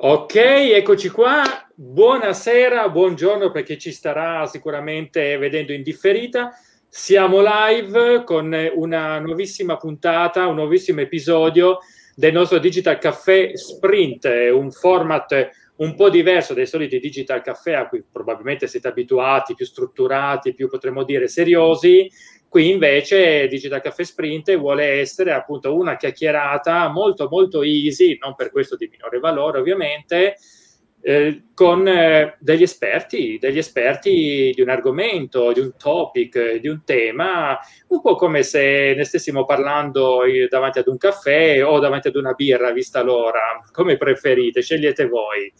Ok, eccoci qua. Buonasera, buongiorno per chi ci starà sicuramente vedendo in differita. Siamo live con una nuovissima puntata, un nuovissimo episodio del nostro Digital Caffè Sprint, un format un po' diverso dai soliti Digital Caffè a cui probabilmente siete abituati, più strutturati, più potremmo dire seriosi. Qui invece Digital Caffè Sprint vuole essere appunto una chiacchierata molto molto easy, non per questo di minore valore ovviamente, eh, con eh, degli esperti, degli esperti di un argomento, di un topic, di un tema, un po' come se ne stessimo parlando davanti ad un caffè o davanti ad una birra, vista l'ora, come preferite, scegliete voi.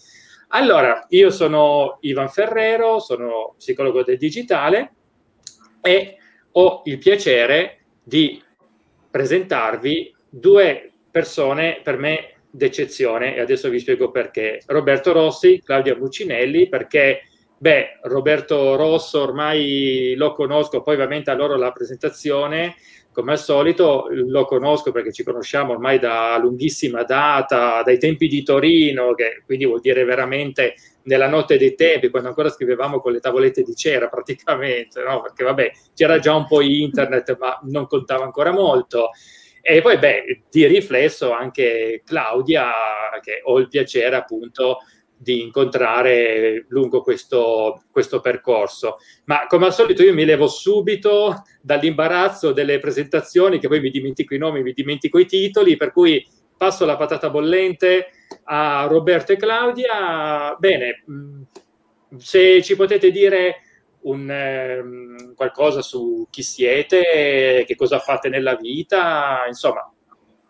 Allora, io sono Ivan Ferrero, sono psicologo del digitale e ho il piacere di presentarvi due persone per me d'eccezione e adesso vi spiego perché. Roberto Rossi, Claudia Buccinelli, perché beh, Roberto Rosso ormai lo conosco, poi ovviamente a loro la presentazione come al solito lo conosco perché ci conosciamo ormai da lunghissima data, dai tempi di Torino, che quindi vuol dire veramente nella notte dei tempi, quando ancora scrivevamo con le tavolette di cera praticamente, no? perché vabbè c'era già un po' internet ma non contava ancora molto. E poi beh, di riflesso anche Claudia, che ho il piacere appunto di incontrare lungo questo, questo, percorso. Ma come al solito io mi levo subito dall'imbarazzo delle presentazioni, che poi mi dimentico i nomi, mi dimentico i titoli, per cui passo la patata bollente a Roberto e Claudia. Bene, mm, se ci potete dire un, eh, qualcosa su chi siete, che cosa fate nella vita, insomma,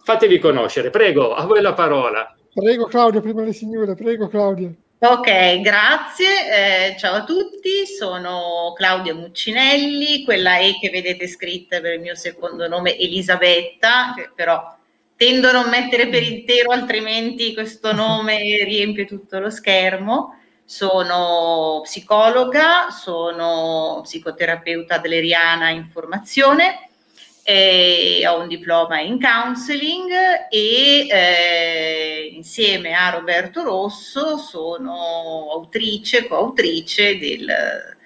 fatevi conoscere. Prego, a voi la parola. Prego Claudia, prima le signore, prego Claudia. Ok, grazie. Eh, ciao a tutti, sono Claudia Muccinelli, quella E che vedete scritta per il mio secondo nome Elisabetta, che però tendo a non mettere per intero, altrimenti questo nome riempie tutto lo schermo. Sono psicologa, sono psicoterapeuta adleriana in formazione eh, ho un diploma in counseling e eh, insieme a Roberto Rosso sono autrice, coautrice del,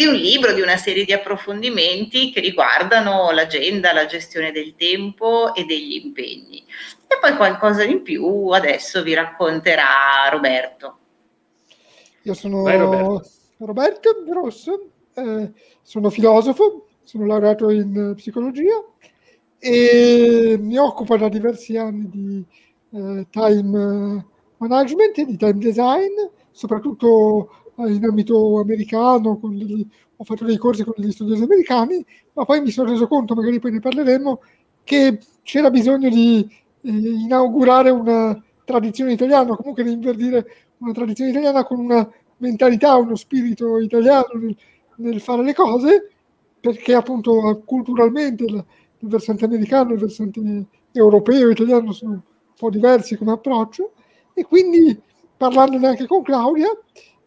di un libro, di una serie di approfondimenti che riguardano l'agenda, la gestione del tempo e degli impegni. E poi qualcosa in più adesso vi racconterà Roberto. Io sono Vai, Roberto. Roberto Rosso, eh, sono filosofo, sono laureato in psicologia e mi occupo da diversi anni di eh, time management e di time design, soprattutto eh, in ambito americano, degli, ho fatto dei corsi con degli studiosi americani, ma poi mi sono reso conto, magari poi ne parleremo, che c'era bisogno di eh, inaugurare una tradizione italiana, comunque di inverdire una tradizione italiana con una mentalità, uno spirito italiano nel, nel fare le cose perché appunto culturalmente il, il versante americano e il versante europeo e italiano sono un po' diversi come approccio. E quindi parlandone anche con Claudia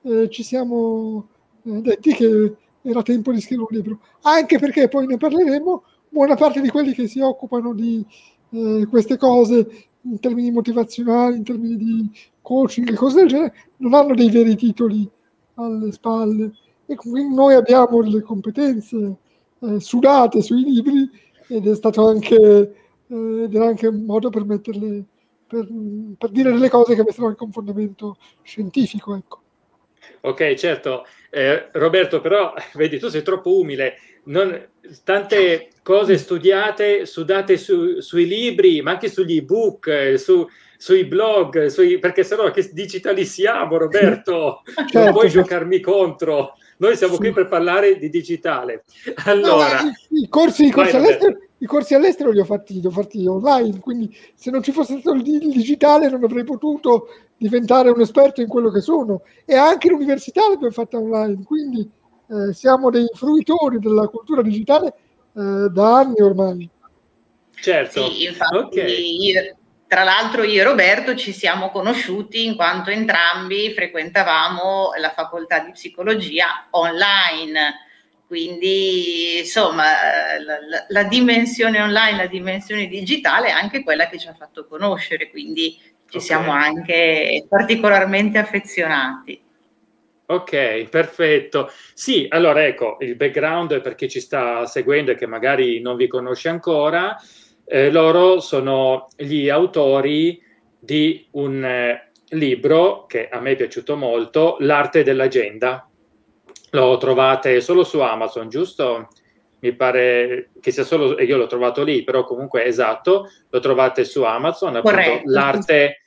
eh, ci siamo eh, detti che era tempo di scrivere un libro, anche perché poi ne parleremo, buona parte di quelli che si occupano di eh, queste cose in termini motivazionali, in termini di coaching e cose del genere, non hanno dei veri titoli alle spalle e quindi noi abbiamo delle competenze eh, sudate sui libri ed è stato anche, eh, ed era anche un modo per metterle, per, per, dire delle cose che avessero anche un fondamento scientifico. Ecco. Ok, certo. Eh, Roberto, però, vedi, tu sei troppo umile. Non, tante cose studiate, sudate su, sui libri, ma anche sugli ebook, eh, su, sui blog, sui, perché sennò che digitali siamo, Roberto? certo, non puoi giocarmi contro. Noi siamo sì. qui per parlare di digitale. Allora, no, i, corsi, i, corsi all'estero, i, corsi, all'estero, li ho fatti, li ho fatti online, quindi se non ci fosse stato il digitale non avrei potuto diventare un esperto in quello che sono. E anche l'università l'abbiamo fatta online, quindi eh, siamo dei fruitori della cultura digitale eh, da anni ormai. Certo. Sì, infatti okay. io, tra l'altro io e Roberto ci siamo conosciuti in quanto entrambi frequentavamo la facoltà di psicologia online, Quindi, insomma, la, la, dimensione online, la dimensione digitale è anche quella che ci ha fatto conoscere, quindi ci okay. siamo anche particolarmente affezionati. Ok, perfetto. Sì, allora ecco, il background per chi ci sta seguendo e che magari non vi conosce ancora, eh, loro sono gli autori di un eh, libro che a me è piaciuto molto, L'arte dell'agenda. Lo trovate solo su Amazon, giusto? Mi pare che sia solo, io l'ho trovato lì, però comunque esatto, lo trovate su Amazon, appunto, l'arte,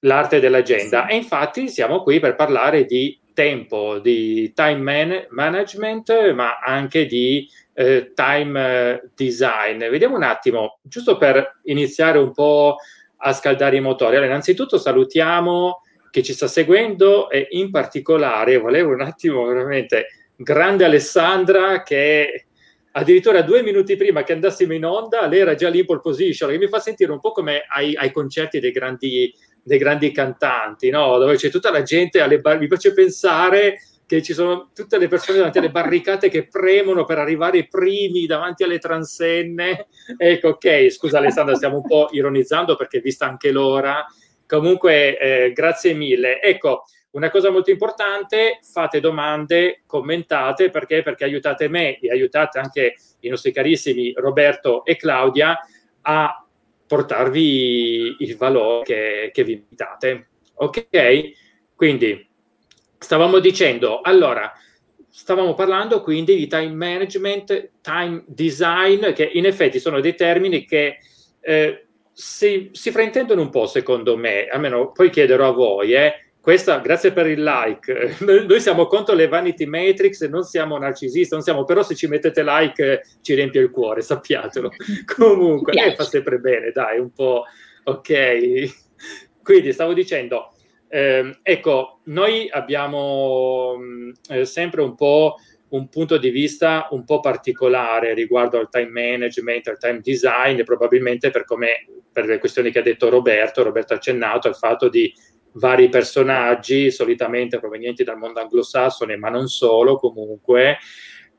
l'arte dell'agenda. Sì. E infatti siamo qui per parlare di tempo, di time man- management, ma anche di eh, time eh, design. Vediamo un attimo, giusto per iniziare un po' a scaldare i motori. Allora, innanzitutto salutiamo chi ci sta seguendo e in particolare volevo un attimo veramente grande Alessandra che addirittura due minuti prima che andassimo in onda lei era già lì in pole position che mi fa sentire un po' come ai, ai concerti dei grandi dei grandi cantanti, no? dove c'è tutta la gente alle bar- mi piace pensare che ci sono tutte le persone davanti alle barricate che premono per arrivare primi davanti alle transenne. Ecco, ok, scusa Alessandra, stiamo un po' ironizzando perché vista anche l'ora. Comunque, eh, grazie mille. Ecco, una cosa molto importante, fate domande, commentate, perché? Perché aiutate me e aiutate anche i nostri carissimi Roberto e Claudia a portarvi il valore che, che vi invitate. Ok? Quindi stavamo dicendo, allora, stavamo parlando quindi di time management, time design, che in effetti sono dei termini che eh, si, si, fraintendono un po', secondo me, almeno poi chiederò a voi, eh, questa, grazie per il like. Noi, noi, siamo contro le vanity matrix, non siamo narcisisti, non siamo, però se ci mettete like ci riempie il cuore, sappiatelo. Comunque, lei fa sempre bene, dai, un po' ok. Quindi stavo dicendo, eh, ecco, noi abbiamo mh, eh, sempre un po' un punto di vista un po' particolare riguardo al time management, al time design, probabilmente per come per le questioni che ha detto Roberto, Roberto ha accennato al fatto di vari personaggi, solitamente provenienti dal mondo anglosassone, ma non solo comunque,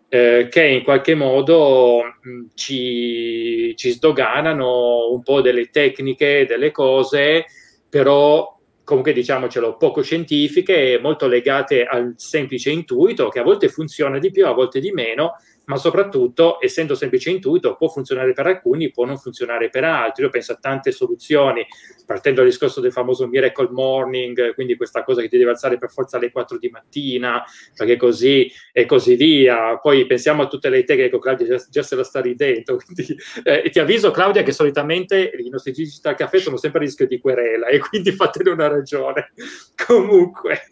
eh, che in qualche modo mh, ci, ci sdoganano un po' delle tecniche, delle cose, però comunque diciamocelo, poco scientifiche, molto legate al semplice intuito, che a volte funziona di più, a volte di meno, ma soprattutto, essendo semplice intuito, può funzionare per alcuni, può non funzionare per altri. Io penso a tante soluzioni, partendo dal discorso del famoso miracle morning, quindi questa cosa che ti deve alzare per forza alle 4 di mattina, perché così e così via. Poi pensiamo a tutte le tecniche che Claudia già, già, se la sta ridendo. Quindi, eh, ti avviso, Claudia, che solitamente i nostri digital caffè sono sempre a rischio di querela e quindi fatene una ragione. Comunque,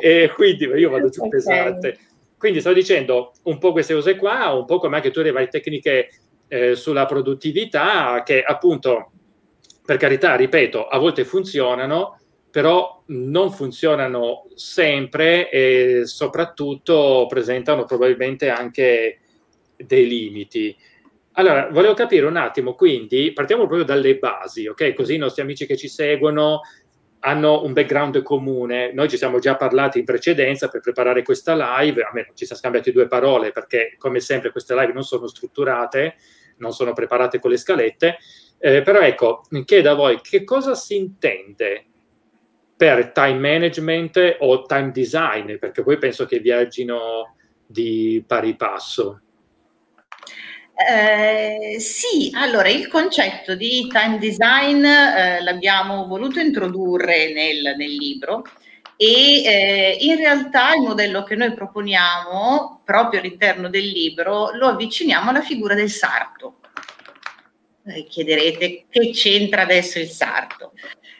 e quindi io vado giù okay. pesante. Quindi sto dicendo un po' queste cose qua, un po' come anche tu le varie tecniche eh, sulla produttività che appunto, per carità, ripeto, a volte funzionano, però non funzionano sempre e soprattutto presentano probabilmente anche dei limiti. Allora, volevo capire un attimo, quindi partiamo proprio dalle basi, ok? Così i nostri amici che ci seguono hanno un background comune. Noi ci siamo già parlati in precedenza per preparare questa live, almeno ci siamo scambiati due parole perché come sempre queste live non sono strutturate, non sono preparate con le scalette, eh, però ecco, chiedo a voi che cosa si intende per time management o time design, perché poi penso che viaggino di pari passo. Eh, sì, allora il concetto di time design eh, l'abbiamo voluto introdurre nel, nel libro e eh, in realtà il modello che noi proponiamo proprio all'interno del libro lo avviciniamo alla figura del sarto. Eh, chiederete che c'entra adesso il sarto.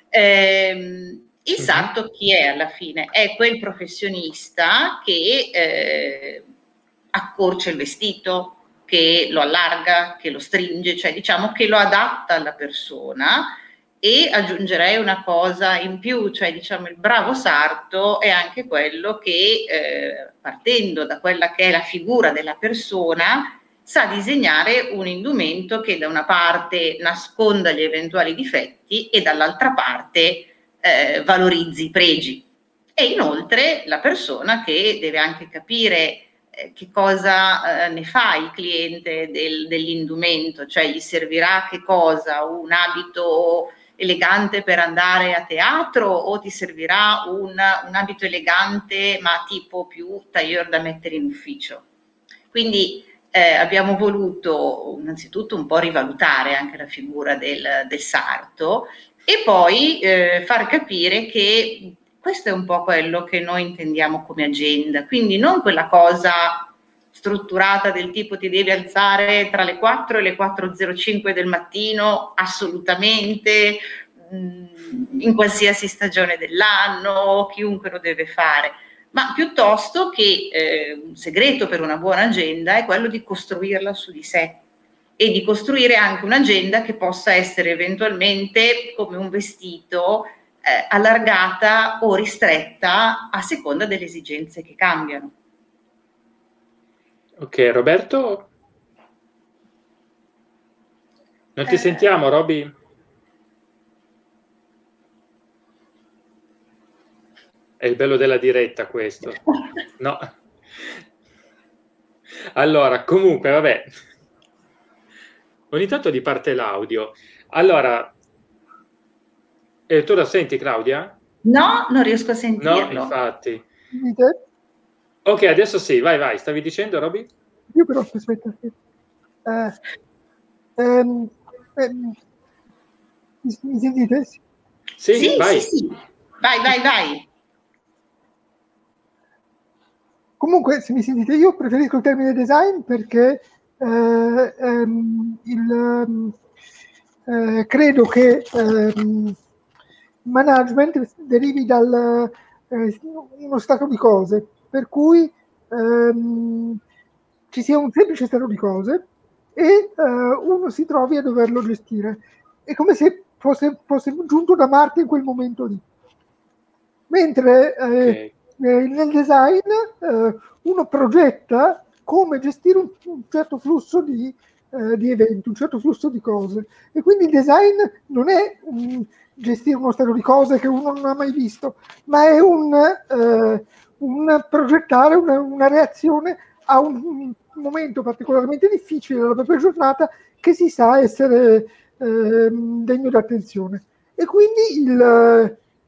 Ehm, il sarto chi è alla fine? È quel professionista che eh, accorcia il vestito, che lo allarga, che lo stringe, cioè diciamo che lo adatta alla persona e aggiungerei una cosa in più, cioè diciamo il bravo sarto è anche quello che eh, partendo da quella che è la figura della persona sa disegnare un indumento che da una parte nasconda gli eventuali difetti e dall'altra parte eh, valorizzi i pregi. E inoltre la persona che deve anche capire che cosa eh, ne fa il cliente del, dell'indumento, cioè gli servirà che cosa? Un abito elegante per andare a teatro o ti servirà un, un abito elegante ma tipo più tailleur da mettere in ufficio? Quindi eh, abbiamo voluto innanzitutto un po' rivalutare anche la figura del, del sarto e poi eh, far capire che questo è un po' quello che noi intendiamo come agenda, quindi non quella cosa strutturata del tipo ti devi alzare tra le 4 e le 4.05 del mattino, assolutamente, mm, in qualsiasi stagione dell'anno, chiunque lo deve fare, ma piuttosto che eh, un segreto per una buona agenda è quello di costruirla su di sé e di costruire anche un'agenda che possa essere eventualmente come un vestito eh, allargata o ristretta a seconda delle esigenze che cambiano. Ok, Roberto? Non ti eh, sentiamo, Roby? È il bello della diretta questo. No. Allora, comunque, vabbè. Ogni tanto di parte l'audio. Allora, e tu la senti, Claudia? No, non riesco a sentirlo. No, infatti. Ok, adesso sì, vai, vai. Stavi dicendo, Roby? Io però, aspetta. Eh, ehm, ehm, mi, sentite? Sì, sì, vai. Sì, sì. Vai, vai, vai. Comunque, se mi sentite, io preferisco il termine design perché eh, ehm, il, ehm, eh, credo che ehm, management derivi da eh, uno stato di cose, per cui ehm, ci sia un semplice stato di cose e eh, uno si trovi a doverlo gestire. È come se fosse, fosse giunto da Marte in quel momento lì. Mentre eh, okay. Eh, nel design eh, uno progetta come gestire un, un certo flusso di, eh, di, eventi, un certo flusso di cose. E quindi il design non è un, gestire uno stato di cose che uno non ha mai visto, ma è un, eh, un progettare una, una, reazione a un momento particolarmente difficile della propria giornata che si sa essere eh, degno d'attenzione. E quindi il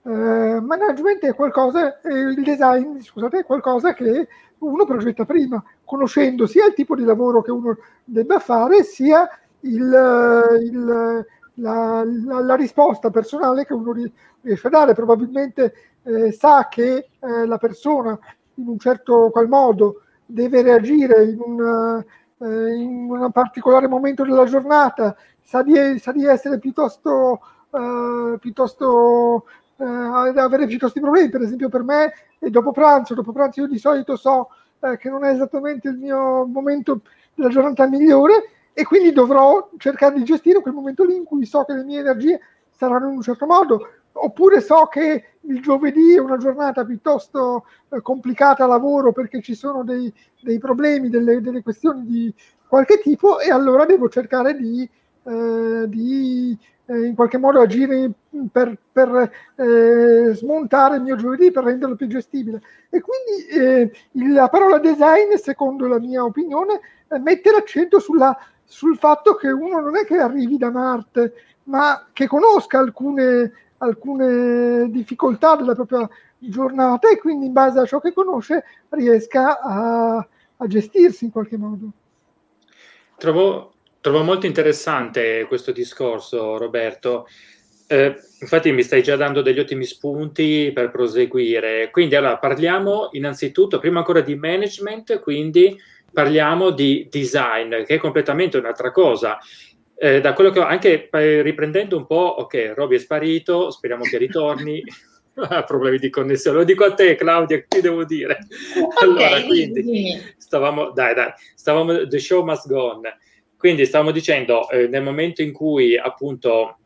eh, management è qualcosa, il design, scusate, è qualcosa che uno progetta prima, conoscendo sia il tipo di lavoro che uno debba fare, sia il, il la, la, la, risposta personale che uno riesce a dare. Probabilmente eh, sa che eh, la persona in un certo qual modo deve reagire in un, eh, in un particolare momento della giornata, sa di, sa di essere piuttosto, eh, piuttosto eh, avere piuttosto problemi. Per esempio, per me, e dopo pranzo, dopo pranzo io di solito so eh, che non è esattamente il mio momento della giornata migliore e quindi dovrò cercare di gestire quel momento lì in cui so che le mie energie saranno in un certo modo, oppure so che il giovedì è una giornata piuttosto eh, complicata a lavoro perché ci sono dei, dei problemi, delle, delle, questioni di qualche tipo e allora devo cercare di, eh, di eh, in qualche modo agire per, per eh, smontare il mio giovedì, per renderlo più gestibile. E quindi eh, la parola design, secondo la mia opinione, eh, mette l'accento sulla sul fatto che uno non è che arrivi da Marte, ma che conosca alcune, alcune difficoltà della propria giornata e quindi in base a ciò che conosce riesca a, a gestirsi in qualche modo. Trovo, trovo, molto interessante questo discorso, Roberto. Eh, infatti mi stai già dando degli ottimi spunti per proseguire. Quindi allora parliamo innanzitutto, prima ancora di management, quindi parliamo di design, che è completamente un'altra cosa. Eh, da quello che ho, anche eh, riprendendo un po', ok, Roby è sparito, speriamo che ritorni. ha problemi di connessione, lo dico a te, Claudia, che devo dire? Allora, okay, quindi stavamo, dai, dai, stavamo, the show must go on. Quindi stavamo dicendo, eh, nel momento in cui appunto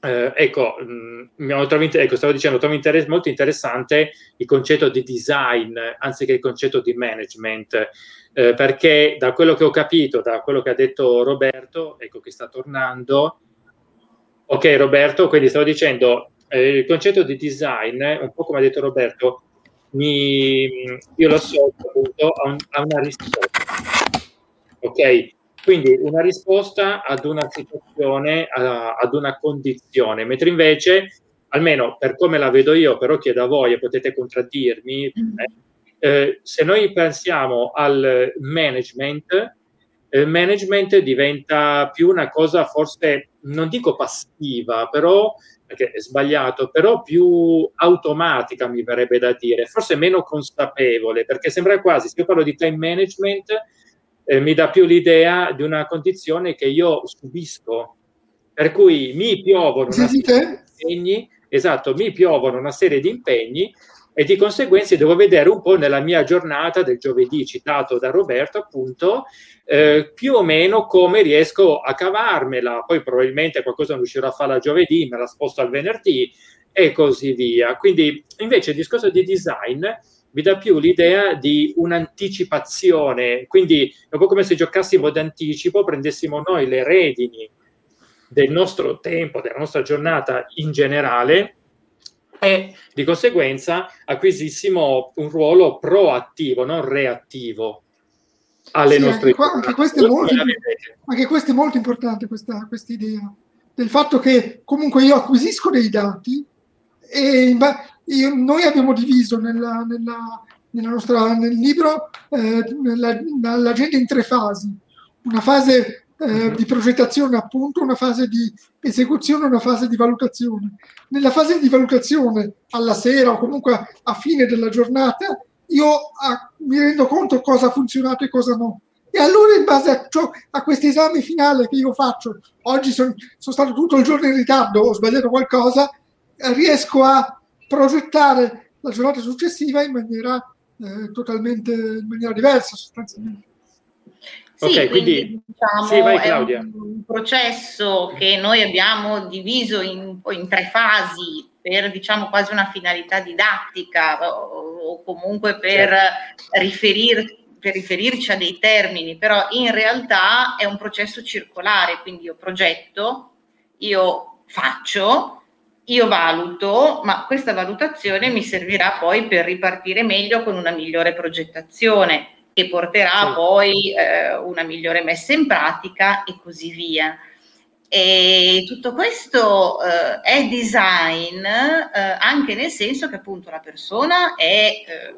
eh, ecco, mh, mm, trovo, ecco, stavo dicendo, trovo inter- molto interessante il concetto di design anziché il concetto di management, eh, perché da quello che ho capito, da quello che ha detto Roberto, ecco che sta tornando. Ok, Roberto, quindi stavo dicendo, eh, il concetto di design, un po' come ha detto Roberto, mi, io lo associo appunto a, un, una risposta. Ok? Quindi una risposta ad una situazione, a, ad una condizione, mentre invece, almeno per come la vedo io, però chiedo a voi e potete contraddirmi, mm. eh, eh, se noi pensiamo al management, il management diventa più una cosa forse, non dico passiva, però perché è sbagliato, però più automatica mi verrebbe da dire, forse meno consapevole, perché sembra quasi, se io parlo di time management, eh, mi dà più l'idea di una condizione che io subisco, per cui mi piovono una serie di impegni, esatto, mi piovono una serie di impegni e di conseguenza devo vedere un po' nella mia giornata del giovedì citato da Roberto appunto eh, più o meno come riesco a cavarmela. Poi probabilmente qualcosa non riuscirò a farla giovedì me la sposto al venerdì e così via. Quindi invece il discorso di design vi dà più l'idea di un'anticipazione. Quindi è un po' come se giocassimo d'anticipo prendessimo noi le redini del nostro tempo della nostra giornata in generale e di conseguenza acquisissimo un ruolo proattivo, non reattivo alle sì, nostre anche, anche, questo molto, anche, questo è molto, importante, questa idea del fatto che comunque io acquisisco dei dati e io, noi abbiamo diviso nella, nella, nella nostra, nel libro eh, nella, l'agenda in tre fasi. Una fase eh, di progettazione appunto, una fase di esecuzione, una fase di valutazione. Nella fase di valutazione, alla sera o comunque a fine della giornata, io a, mi rendo conto cosa ha funzionato e cosa no. E allora in base a, ciò, a questo esame finale che io faccio, oggi son, sono stato tutto il giorno in ritardo, ho sbagliato qualcosa, riesco a progettare la giornata successiva in maniera eh, totalmente in maniera diversa sostanzialmente. Sì, ok, quindi, quindi diciamo, sì, vai, è un processo che noi abbiamo diviso in, in tre fasi per diciamo quasi una finalità didattica o, o comunque per, certo. riferir, per riferirci a dei termini, però in realtà è un processo circolare, quindi io progetto, io faccio, io valuto, ma questa valutazione mi servirà poi per ripartire meglio con una migliore progettazione che porterà sì. poi eh, una migliore messa in pratica e così via. E tutto questo eh, è design eh, anche nel senso che appunto la persona è eh,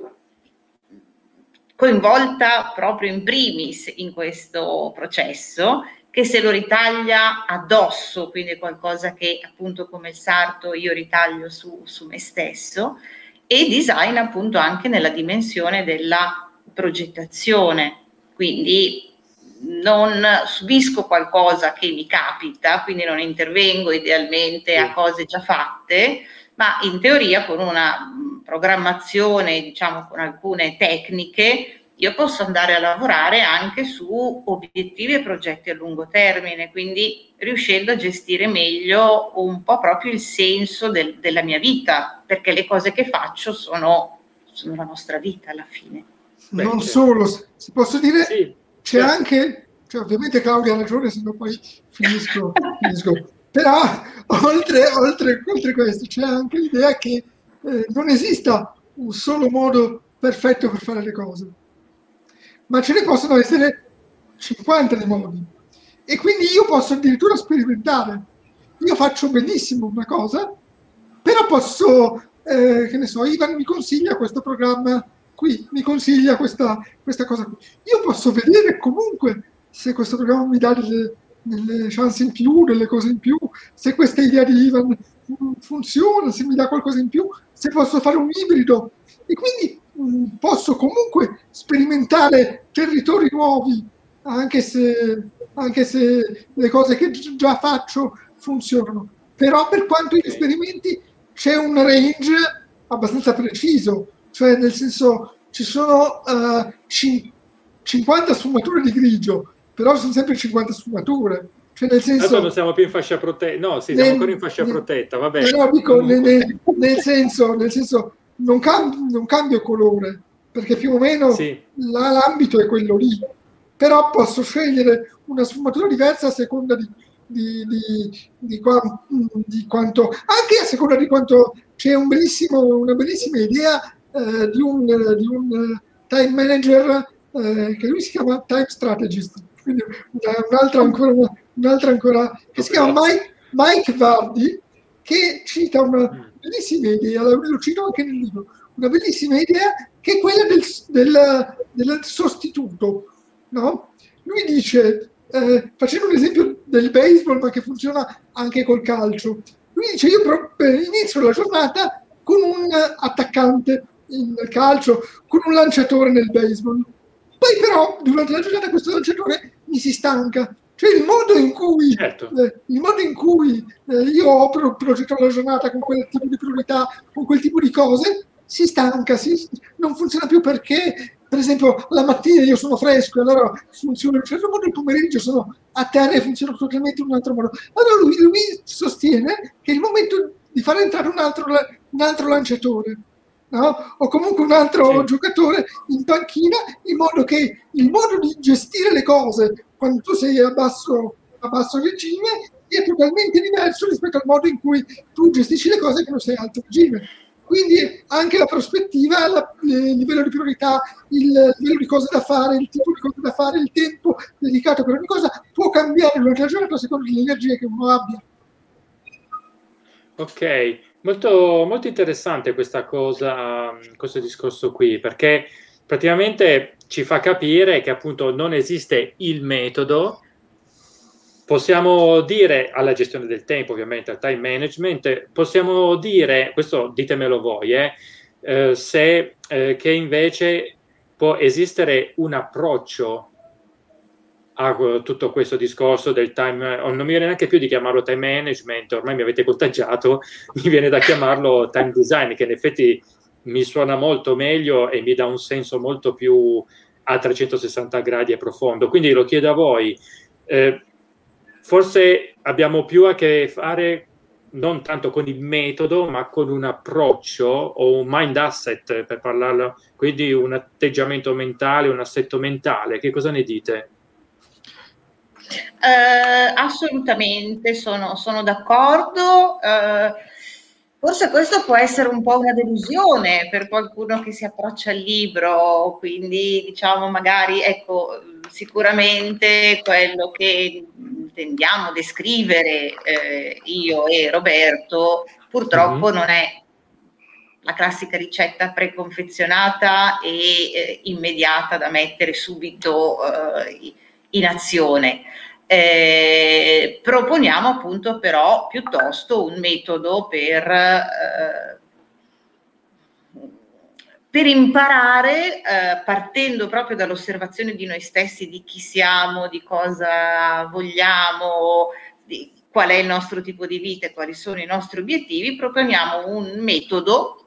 coinvolta proprio in primis in questo processo che se lo ritaglia addosso, quindi è qualcosa che appunto come il sarto io ritaglio su, su me stesso e design appunto anche nella dimensione della progettazione, quindi non subisco qualcosa che mi capita, quindi non intervengo idealmente a cose già fatte, ma in teoria con una programmazione, diciamo con alcune tecniche, io posso andare a lavorare anche su obiettivi e progetti a lungo termine, quindi riuscendo a gestire meglio un po' proprio il senso del, della mia vita, perché le cose che faccio sono, sono la nostra vita alla fine. Beh, non solo, se posso dire, sì, c'è certo. anche, cioè, ovviamente Claudia ha ragione, se no poi finisco, finisco. però oltre, oltre, oltre, questo c'è anche l'idea che eh, non esista un solo modo perfetto per fare le cose, ma ce ne possono essere 50 di modi. E quindi io posso addirittura sperimentare. Io faccio benissimo una cosa, però posso, eh, che ne so, Ivan mi consiglia questo programma qui mi consiglia questa, questa cosa qui. Io posso vedere comunque se questo programma mi dà delle, delle chance in più, delle cose in più, se questa idea di Ivan funziona, se mi dà qualcosa in più, se posso fare un ibrido. E quindi mm, posso comunque sperimentare territori nuovi, anche se, anche se le cose che già faccio funzionano. Però per quanto gli esperimenti c'è un range abbastanza preciso cioè nel senso ci sono uh, cin- 50 sfumature di grigio, però sono sempre 50 sfumature. Cioè nel senso, Adesso non siamo più in fascia protetta, no, sì, nel, siamo ancora in fascia nel, protetta, vabbè. Eh, no, dico, nel, nel, nel, senso, nel senso non, cam- non cambio colore, perché più o meno sì. la, l'ambito è quello lì, però posso scegliere una sfumatura diversa a seconda di, di, di, di, qua, di quanto, anche a seconda di quanto c'è un una bellissima idea eh, di, un, di, un, time manager eh, che lui si chiama time strategist, quindi un'altra ancora, un'altra ancora che si chiama Mike, Mike Vardy, che cita una mm. Bellissima idea, lo cito anche nel libro, una bellissima idea che è quella del, del, del sostituto. No? Lui dice, eh, facendo un esempio del baseball, ma che funziona anche col calcio, lui dice io inizio la giornata con un attaccante in calcio, con un lanciatore nel baseball. Poi però durante la giornata questo lanciatore mi si stanca. Cioè il modo in cui, certo. eh, il modo in cui eh, io opero, progetto la giornata con quel tipo di priorità, con quel tipo di cose, si stanca, si, non funziona più perché, per esempio, la mattina io sono fresco e allora funziona in un certo modo, il pomeriggio sono a terra e funziona totalmente in un altro modo. Allora lui, lui sostiene che è il momento di far entrare un altro, un altro lanciatore. No? o comunque un altro sì. giocatore in panchina in modo che il modo di gestire le cose quando tu sei a basso, a basso regime è totalmente diverso rispetto al modo in cui tu gestisci le cose quando sei alto regime. Quindi anche la prospettiva, la, il livello di priorità, il livello di cose da fare, il tipo di cose da fare, il tempo dedicato per ogni cosa può cambiare durante la giornata secondo le energie che uno abbia. Ok, molto, molto interessante questa cosa, questo discorso qui, perché praticamente ci fa capire che appunto non esiste il metodo, possiamo dire alla gestione del tempo, ovviamente al time management, possiamo dire, questo ditemelo voi, eh, eh, se eh, che invece può esistere un approccio a tutto questo discorso del time, non mi viene neanche più di chiamarlo time management, ormai mi avete contagiato, mi viene da chiamarlo time design, che in effetti mi suona molto meglio e mi dà un senso molto più a 360 gradi e profondo. Quindi lo chiedo a voi, eh, forse abbiamo più a che fare non tanto con il metodo, ma con un approccio o un mind asset, per parlarlo, quindi un atteggiamento mentale, un assetto mentale. Che cosa ne dite? Uh, assolutamente, sono, sono d'accordo. Uh, forse questo può essere un po' una delusione per qualcuno che si approccia al libro, quindi diciamo magari, ecco, sicuramente quello che tendiamo a descrivere eh, io e Roberto purtroppo mm-hmm. non è la classica ricetta preconfezionata e eh, immediata da mettere subito eh, in azione. Eh, proponiamo appunto però piuttosto un metodo per eh, per imparare, eh, partendo proprio dall'osservazione di noi stessi, di chi siamo, di cosa vogliamo, di qual è il nostro tipo di vita e quali sono i nostri obiettivi, proponiamo un metodo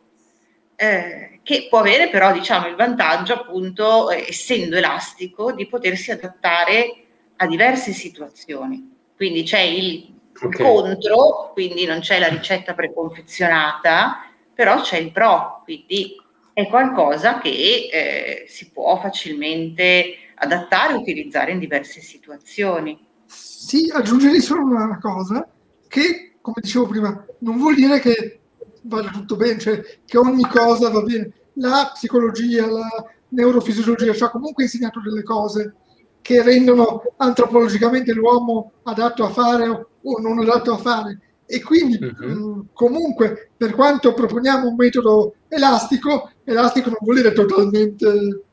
eh, che può avere però diciamo, il vantaggio, appunto, eh, essendo elastico, di potersi adattare a diverse situazioni. Quindi c'è il okay. contro, quindi non c'è la ricetta preconfezionata, però c'è il pro, quindi è qualcosa che eh, si può facilmente adattare e utilizzare in diverse situazioni. Sì, aggiungerei solo una cosa, che come dicevo prima, non vuol dire che vada tutto bene, cioè che ogni cosa va bene. La psicologia, la neurofisiologia ci ha comunque insegnato delle cose che rendono antropologicamente l'uomo adatto a fare o non adatto a fare e quindi uh-huh. comunque per quanto proponiamo un metodo elastico, elastico non vuol dire totalmente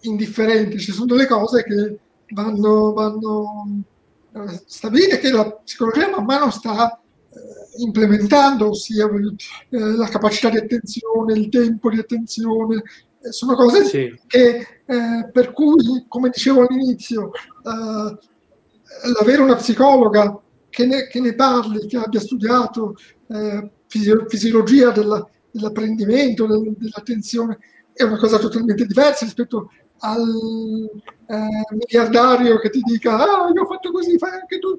indifferente, ci sono delle cose che vanno, vanno eh, stabilite che la psicologia man mano sta eh, implementando, ossia eh, la capacità di attenzione, il tempo di attenzione, eh, sono cose sì. che eh, per cui, come dicevo all'inizio, l'avere una psicologa che ne, che ne parli, che abbia studiato eh, fisiologia della, dell'apprendimento, del, dell'attenzione, è una cosa totalmente diversa rispetto al eh, miliardario che ti dica ah io ho fatto così, fai anche tu.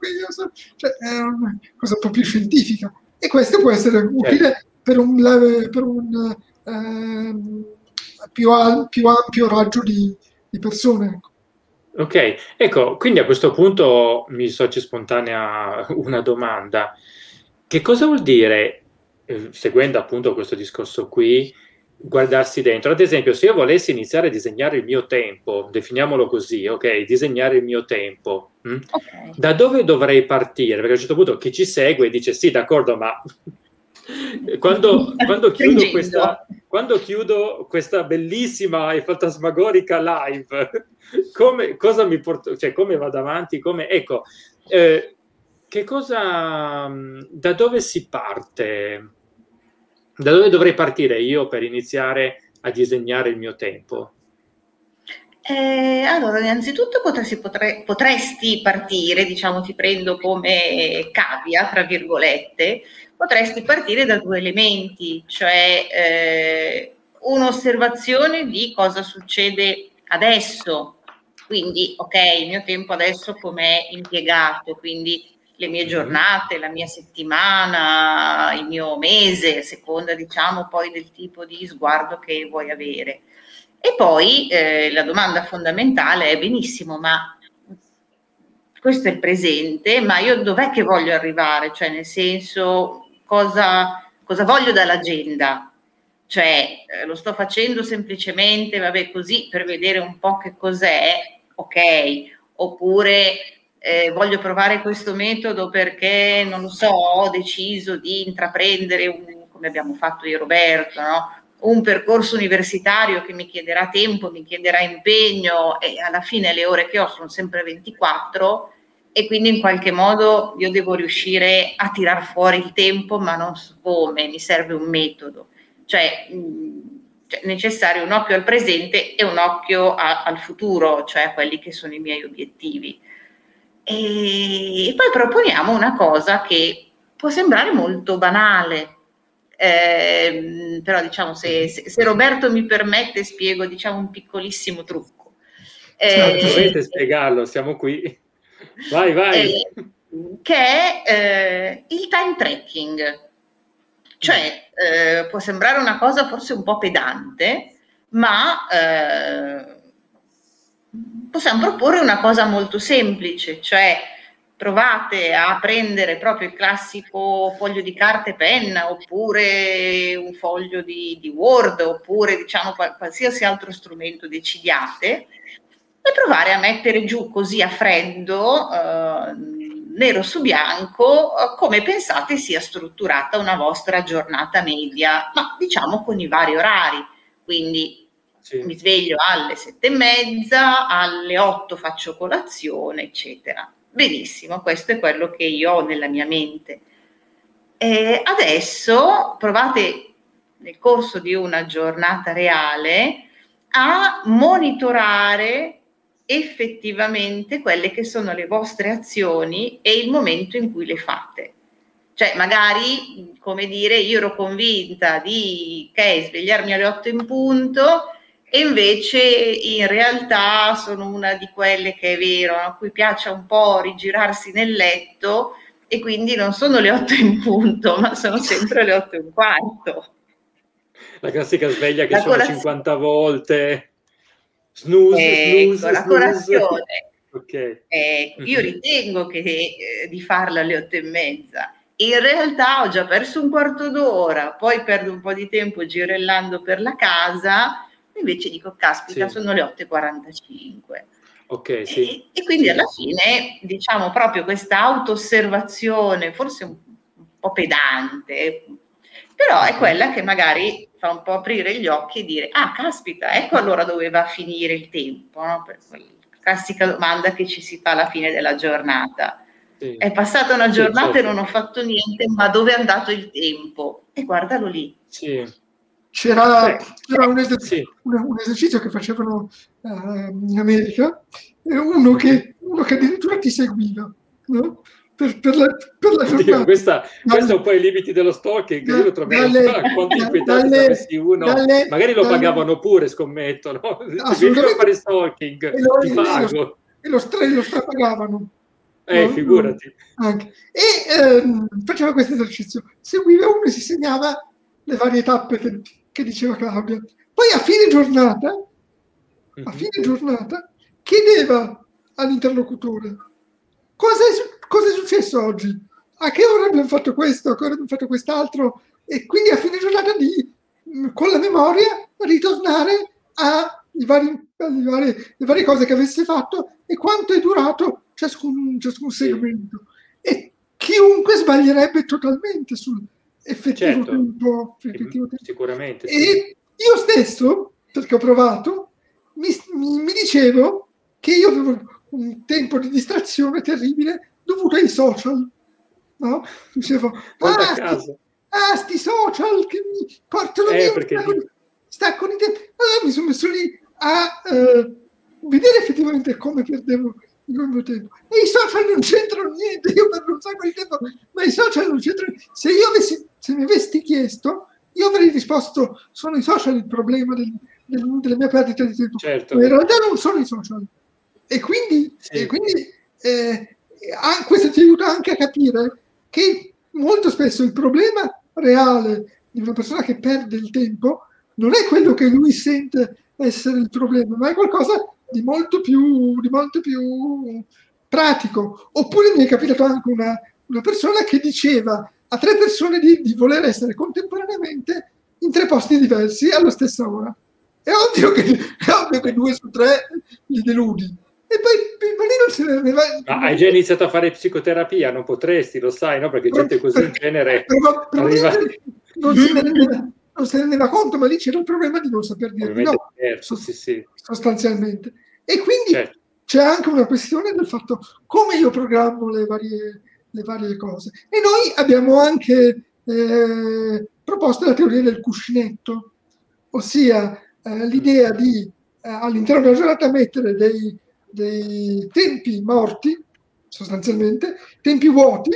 Cioè, è una cosa più scientifica e questo può essere utile certo. per un, per un eh, più, al, più, ampio raggio di, di persone. Ecco. Ok, ecco, quindi a questo punto mi sorge spontanea una domanda. Che cosa vuol dire, eh, seguendo appunto questo discorso qui, guardarsi dentro. Ad esempio, se io volessi iniziare a disegnare il mio tempo, definiamolo così, ok? Disegnare il mio tempo, hm? okay. da dove dovrei partire? Perché a un certo punto chi ci segue dice sì, d'accordo, ma quando, quando, chiudo questa, quando, chiudo questa, bellissima e fantasmagorica live, come, cosa mi porto, cioè come vado avanti? Come, ecco, eh, che cosa, da dove si parte? Da dove dovrei partire io per iniziare a disegnare il mio tempo? Eh, allora, innanzitutto potresti, potre, potresti partire, diciamo, ti prendo come cavia, tra virgolette, potresti partire da due elementi, cioè eh, un'osservazione di cosa succede adesso, quindi ok, il mio tempo adesso com'è impiegato, quindi le mie mm-hmm. giornate, la mia settimana, il mio mese, a seconda diciamo poi del tipo di sguardo che vuoi avere. E poi eh, la domanda fondamentale è benissimo, ma questo è il presente, ma io dov'è che voglio arrivare? Cioè nel senso cosa, cosa voglio dall'agenda? Cioè eh, lo sto facendo semplicemente, vabbè, così per vedere un po' che cos'è, ok, oppure eh, voglio provare questo metodo perché, non lo so, ho deciso di intraprendere, un, come abbiamo fatto io e Roberto, no? un percorso universitario che mi chiederà tempo, mi chiederà impegno e alla fine le ore che ho sono sempre 24 e quindi in qualche modo io devo riuscire a tirar fuori il tempo, ma non so come, mi serve un metodo. Cioè, mh, cioè necessario un occhio al presente e un occhio a, al futuro, cioè a quelli che sono i miei obiettivi. E poi proponiamo una cosa che può sembrare molto banale, eh, però diciamo se, se, Roberto mi permette spiego diciamo un piccolissimo trucco. Eh, dovete spiegarlo, siamo qui. Vai, vai. Eh, che è eh, il time tracking. Cioè, eh, può sembrare una cosa forse un po' pedante, ma eh, possiamo proporre una cosa molto semplice, cioè provate a prendere proprio il classico foglio di carta e penna oppure un foglio di, di Word oppure diciamo qualsiasi altro strumento decidiate e provare a mettere giù così a freddo, eh, nero su bianco, eh, come pensate sia strutturata una vostra giornata media, ma diciamo con i vari orari. Quindi sì. mi sveglio alle sette e mezza, alle otto faccio colazione, eccetera. Benissimo, questo è quello che io ho nella mia mente. E adesso provate nel corso di una giornata reale a monitorare effettivamente quelle che sono le vostre azioni e il momento in cui le fate. Cioè, magari, come dire, io ero convinta di okay, svegliarmi alle 8 in punto e invece in realtà sono una di quelle che è vero, a cui piace un po' rigirarsi nel letto e quindi non sono le 8 in punto, ma sono sempre le 8 e un quarto. La classica sveglia che la sono colaz- 50 volte. Snooze, ecco, snooze, la colazione. Okay. Ecco, io ritengo che, eh, di farla alle otto e mezza. In realtà ho già perso un quarto d'ora, poi perdo un po' di tempo girellando per la casa, invece dico, caspita, sì. sono le 8.45. Ok, sì. E, e quindi sì. alla fine, diciamo, proprio questa auto-osservazione, forse un, un po' pedante, però è quella che magari fa un po' aprire gli occhi e dire, ah, caspita, ecco allora dove va a finire il tempo, no? per quella classica domanda che ci si fa alla fine della giornata. Sì. È passata una giornata sì, certo. e non ho fatto niente, ma dove è andato il tempo? E guardalo lì. Sì. C'era, c'era un, esercizio, un, un, esercizio che facevano uh, in America, uno che, uno che addirittura ti seguiva, no? Per, per, la, per la giornata. Questa, questo è un po' i limiti dello stalking, io lo ancora quanto inquietante uno, dalle, magari lo dalle, pagavano pure, scommetto, no? Se vieni a fare stalking, e lo, ti pago. E lo, stra, lo strapagavano. Eh, no? figurati. Anche. E ehm, faceva questo esercizio, seguiva uno e si segnava le varie tappe che, che diceva Claudia. Poi a fine giornata, a mhm. fine giornata, chiedeva all'interlocutore cosa è, cosa è successo oggi? A che ora abbiamo fatto questo? A che ora abbiamo fatto quest'altro? E quindi a fine giornata di, con la memoria ritornare a i vari, le, varie, le varie cose che avesse fatto e quanto è durato ciascun, ciascun segmento. E chiunque sbaglierebbe totalmente sul effettivo certo. tempo. Effettivo tempo. Sicuramente. Sì. E io stesso, perché ho provato, mi, mi, mi dicevo che io avevo un tempo di distrazione terribile dovuto ai social. No? Dicevo, ah, sti, ah, sti social che mi portano eh, via perché... staccano i tempi. Allora mi sono messo lì a uh, vedere effettivamente come perdevo il mio tempo. E i social non c'entrano niente, io perdo un sacco di tempo, ma i social non c'entrano niente. Se io avessi, se mi avessi chiesto, io avrei risposto, sono i social il problema del, del, della mia perdita di tempo. Certo. Ma in realtà non sono i social. E quindi, sì. e quindi eh, questo ti aiuta anche a capire che molto spesso il problema reale di una persona che perde il tempo non è quello che lui sente essere il problema, ma è qualcosa di molto più, di molto più pratico. Oppure mi è capitato anche una, una persona che diceva a tre persone di, di, voler essere contemporaneamente in tre posti diversi alla stessa ora. È ovvio che, è ovvio che due su tre li deludi. E poi ma lì non se ne aveva... Ma hai già iniziato a fare psicoterapia, non potresti, lo sai, no? Perché gente così in genere arriva... non, se ne rendeva, non se ne rendeva conto, ma lì c'era il problema di non saper dire di no, certo, sì, sì. sostanzialmente. E quindi certo. c'è anche una questione del fatto come io programmo le varie, le varie cose. E noi abbiamo anche eh, proposto la teoria del cuscinetto, ossia eh, l'idea di eh, all'interno della giornata mettere dei dei tempi morti, sostanzialmente, tempi vuoti,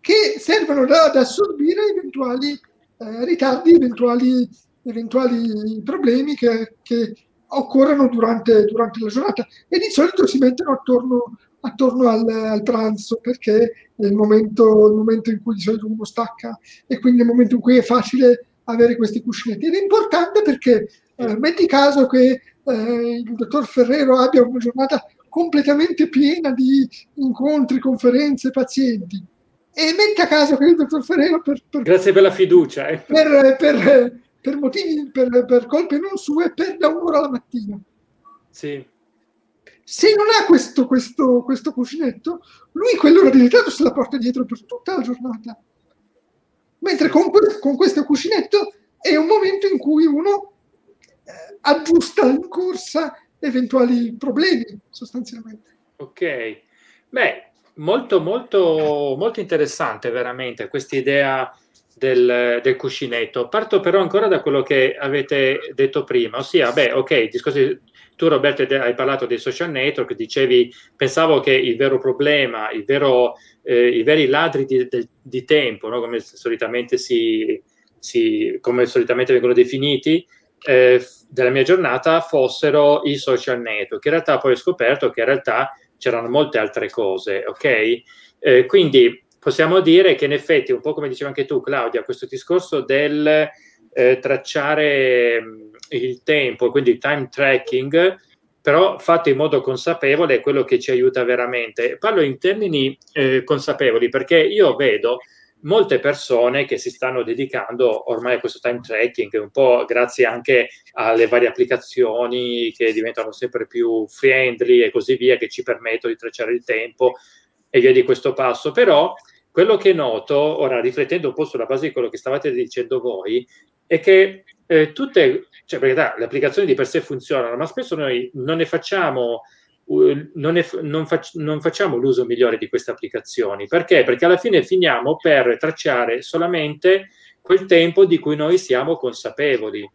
che servono ad assorbire eventuali eh, ritardi, eventuali, eventuali problemi che, che occorrono durante, durante, la giornata e di solito si mettono attorno, attorno al, al, pranzo perché è il momento, il momento, in cui di solito uno stacca e quindi è il momento in cui è facile avere questi cuscinetti. Ed è importante perché eh, metti caso che eh, il dottor Ferrero abbia una giornata completamente piena di incontri, conferenze, pazienti. E mette a caso che il dottor Ferrero per, per, Grazie per la fiducia. Eh. Per, per, per, motivi, per, per colpe non sue, perda un'ora la mattina. Sì. Se non ha questo, questo, questo cuscinetto, lui quell'ora di ritardo se la porta dietro per tutta la giornata. Mentre con, con questo cuscinetto è un momento in cui uno aggiusta in corsa eventuali problemi sostanzialmente. Ok, beh, molto molto molto interessante veramente questa idea del, del, cuscinetto. Parto però ancora da quello che avete detto prima, ossia, beh, ok, discorsi, tu Roberto hai parlato dei social network, dicevi, pensavo che il vero problema, il vero, eh, i veri ladri di, di, di tempo, no? come solitamente si, si, come solitamente vengono definiti, eh, della mia giornata fossero i social network. In realtà poi ho scoperto che in realtà c'erano molte altre cose, ok? Eh, quindi possiamo dire che in effetti, un po' come diceva anche tu Claudia, questo discorso del eh, tracciare mh, il tempo, quindi il time tracking, però fatto in modo consapevole è quello che ci aiuta veramente. Parlo in termini eh, consapevoli perché io vedo molte persone che si stanno dedicando ormai a questo time tracking, un po' grazie anche alle varie applicazioni che diventano sempre più friendly e così via, che ci permettono di tracciare il tempo e via di questo passo. Però quello che noto, ora riflettendo un po' sulla base di quello che stavate dicendo voi, è che eh, tutte, cioè perché le applicazioni di per sé funzionano, ma spesso noi non ne facciamo non, è, non, fac- non, facciamo l'uso migliore di queste applicazioni. Perché? Perché alla fine finiamo per tracciare solamente quel tempo di cui noi siamo consapevoli.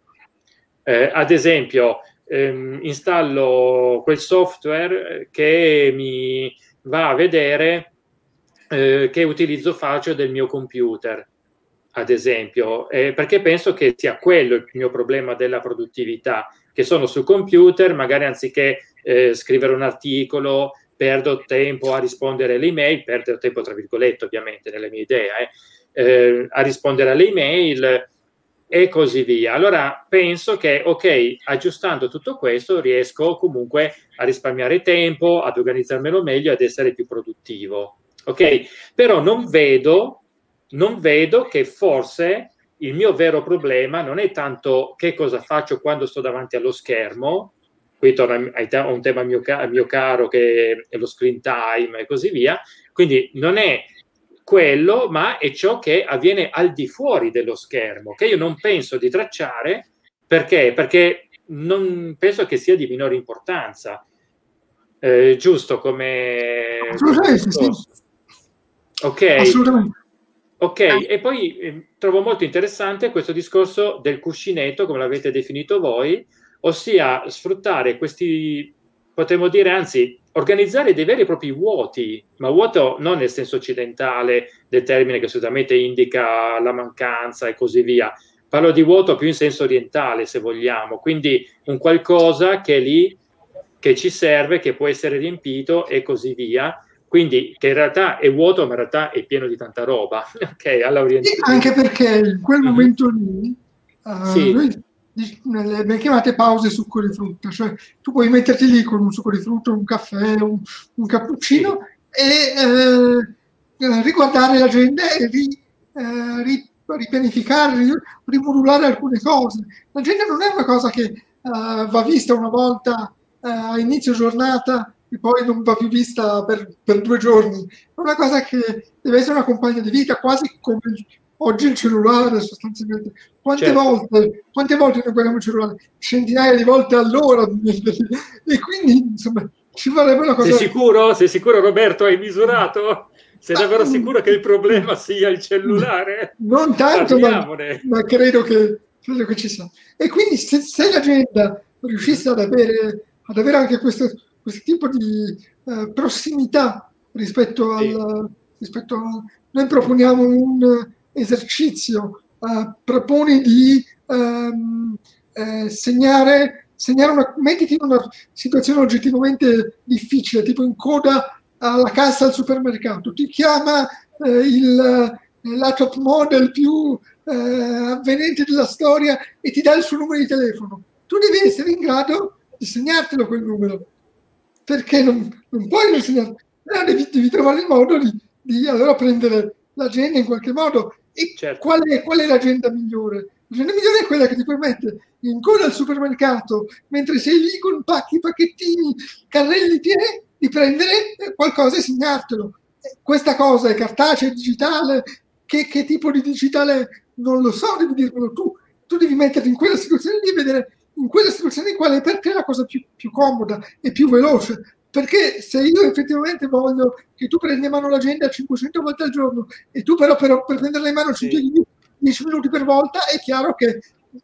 Eh, ad esempio, ehm, installo quel software che mi va a vedere eh, che utilizzo faccio del mio computer, ad esempio, eh, perché penso che sia quello il mio problema della produttività, che sono sul computer, magari anziché eh, scrivere un articolo, perdo tempo a rispondere alle email, perdo tempo tra virgolette ovviamente nelle mie idee, eh, eh, a rispondere alle email e così via. Allora penso che, ok, aggiustando tutto questo riesco comunque a risparmiare tempo, ad organizzarmelo meglio, ad essere più produttivo. Ok? Però non vedo, non vedo che forse il mio vero problema non è tanto che cosa faccio quando sto davanti allo schermo, qui torno a un tema mio, mio caro che è lo screen time e così via, quindi non è quello, ma è ciò che avviene al di fuori dello schermo, che io non penso di tracciare perché? Perché non penso che sia di minore importanza. Eh, giusto come... Assolutamente, sì. Ok. Assolutamente. Ok, e poi eh, trovo molto interessante questo discorso del cuscinetto, come l'avete definito voi, ossia sfruttare questi, potremmo dire, anzi, organizzare dei veri e propri vuoti, ma vuoto non nel senso occidentale del termine che solitamente indica la mancanza e così via. Parlo di vuoto più in senso orientale, se vogliamo, quindi un qualcosa che è lì, che ci serve, che può essere riempito e così via. Quindi che in realtà è vuoto, ma in realtà è pieno di tanta roba. ok, alla Anche perché in quel mm-hmm. momento lì uh, sì. noi le chiamate pause succo di frutta, cioè tu puoi metterti lì con un succo di frutta, un caffè, un, un cappuccino sì. e eh, riguardare l'agenda e ri, eh, ri, ripianificare, rimodulare alcune cose. L'agenda non è una cosa che eh, va vista una volta eh, a inizio giornata e poi non va più vista per, per, due giorni. È una cosa che deve essere una compagna di vita, quasi come oggi il cellulare sostanzialmente. Quante, certo. volte, quante volte noi guardiamo il cellulare? Centinaia di volte all'ora. e quindi, insomma, ci vorrebbe una cosa... Sei sicuro? Sei sicuro, Roberto? Hai misurato? Sei davvero sicuro che il problema sia il cellulare? Non tanto, ma, ma, credo, che, credo che ci sia. E quindi se, se l'agenda riuscisse ad avere, ad avere anche questo, questo tipo di uh, prossimità rispetto al... Rispetto a, noi proponiamo un esercizio, uh, proponi di um, eh, segnare, segnare una, mettiti in una situazione oggettivamente difficile, tipo in coda alla cassa al supermercato, ti chiama eh, il, eh, la top model più eh, avvenente della storia e ti dà il suo numero di telefono. Tu devi essere in grado di segnartelo quel numero, perché non, non puoi non segnarlo, devi, devi, trovare il modo di, di allora prendere l'agenda in qualche modo e certo. qual, è, qual, è, l'agenda migliore? L'agenda migliore è quella che ti permette in coda al supermercato, mentre sei lì con pacchi, pacchettini, carrelli pieni, di prendere qualcosa e segnartelo. Questa cosa è cartacea, digitale, che, che tipo di digitale non lo so, devi dirmelo tu. Tu devi metterti in quella situazione lì e vedere in quella situazione qual è per te la cosa più, più comoda e più veloce. Perché se io effettivamente voglio che tu prendi in mano l'agenda 500 volte al giorno e tu però per, per prenderla in mano sì. 10 minuti per volta, è chiaro che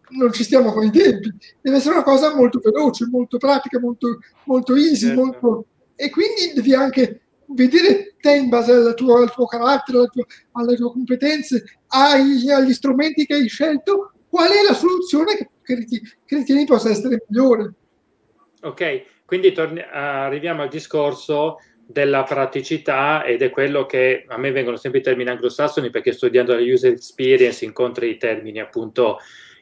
non ci stiamo con i tempi. Deve essere una cosa molto veloce, molto pratica, molto, molto easy, certo. molto... e quindi devi anche vedere te in base al tuo, al tuo carattere, alle tue, alle tue competenze, ai, agli strumenti che hai scelto, qual è la soluzione che, che ritieni possa essere migliore. Ok, quindi torni, arriviamo al discorso della praticità ed è quello che a me vengono sempre i termini anglosassoni perché studiando la user experience incontri i termini appunto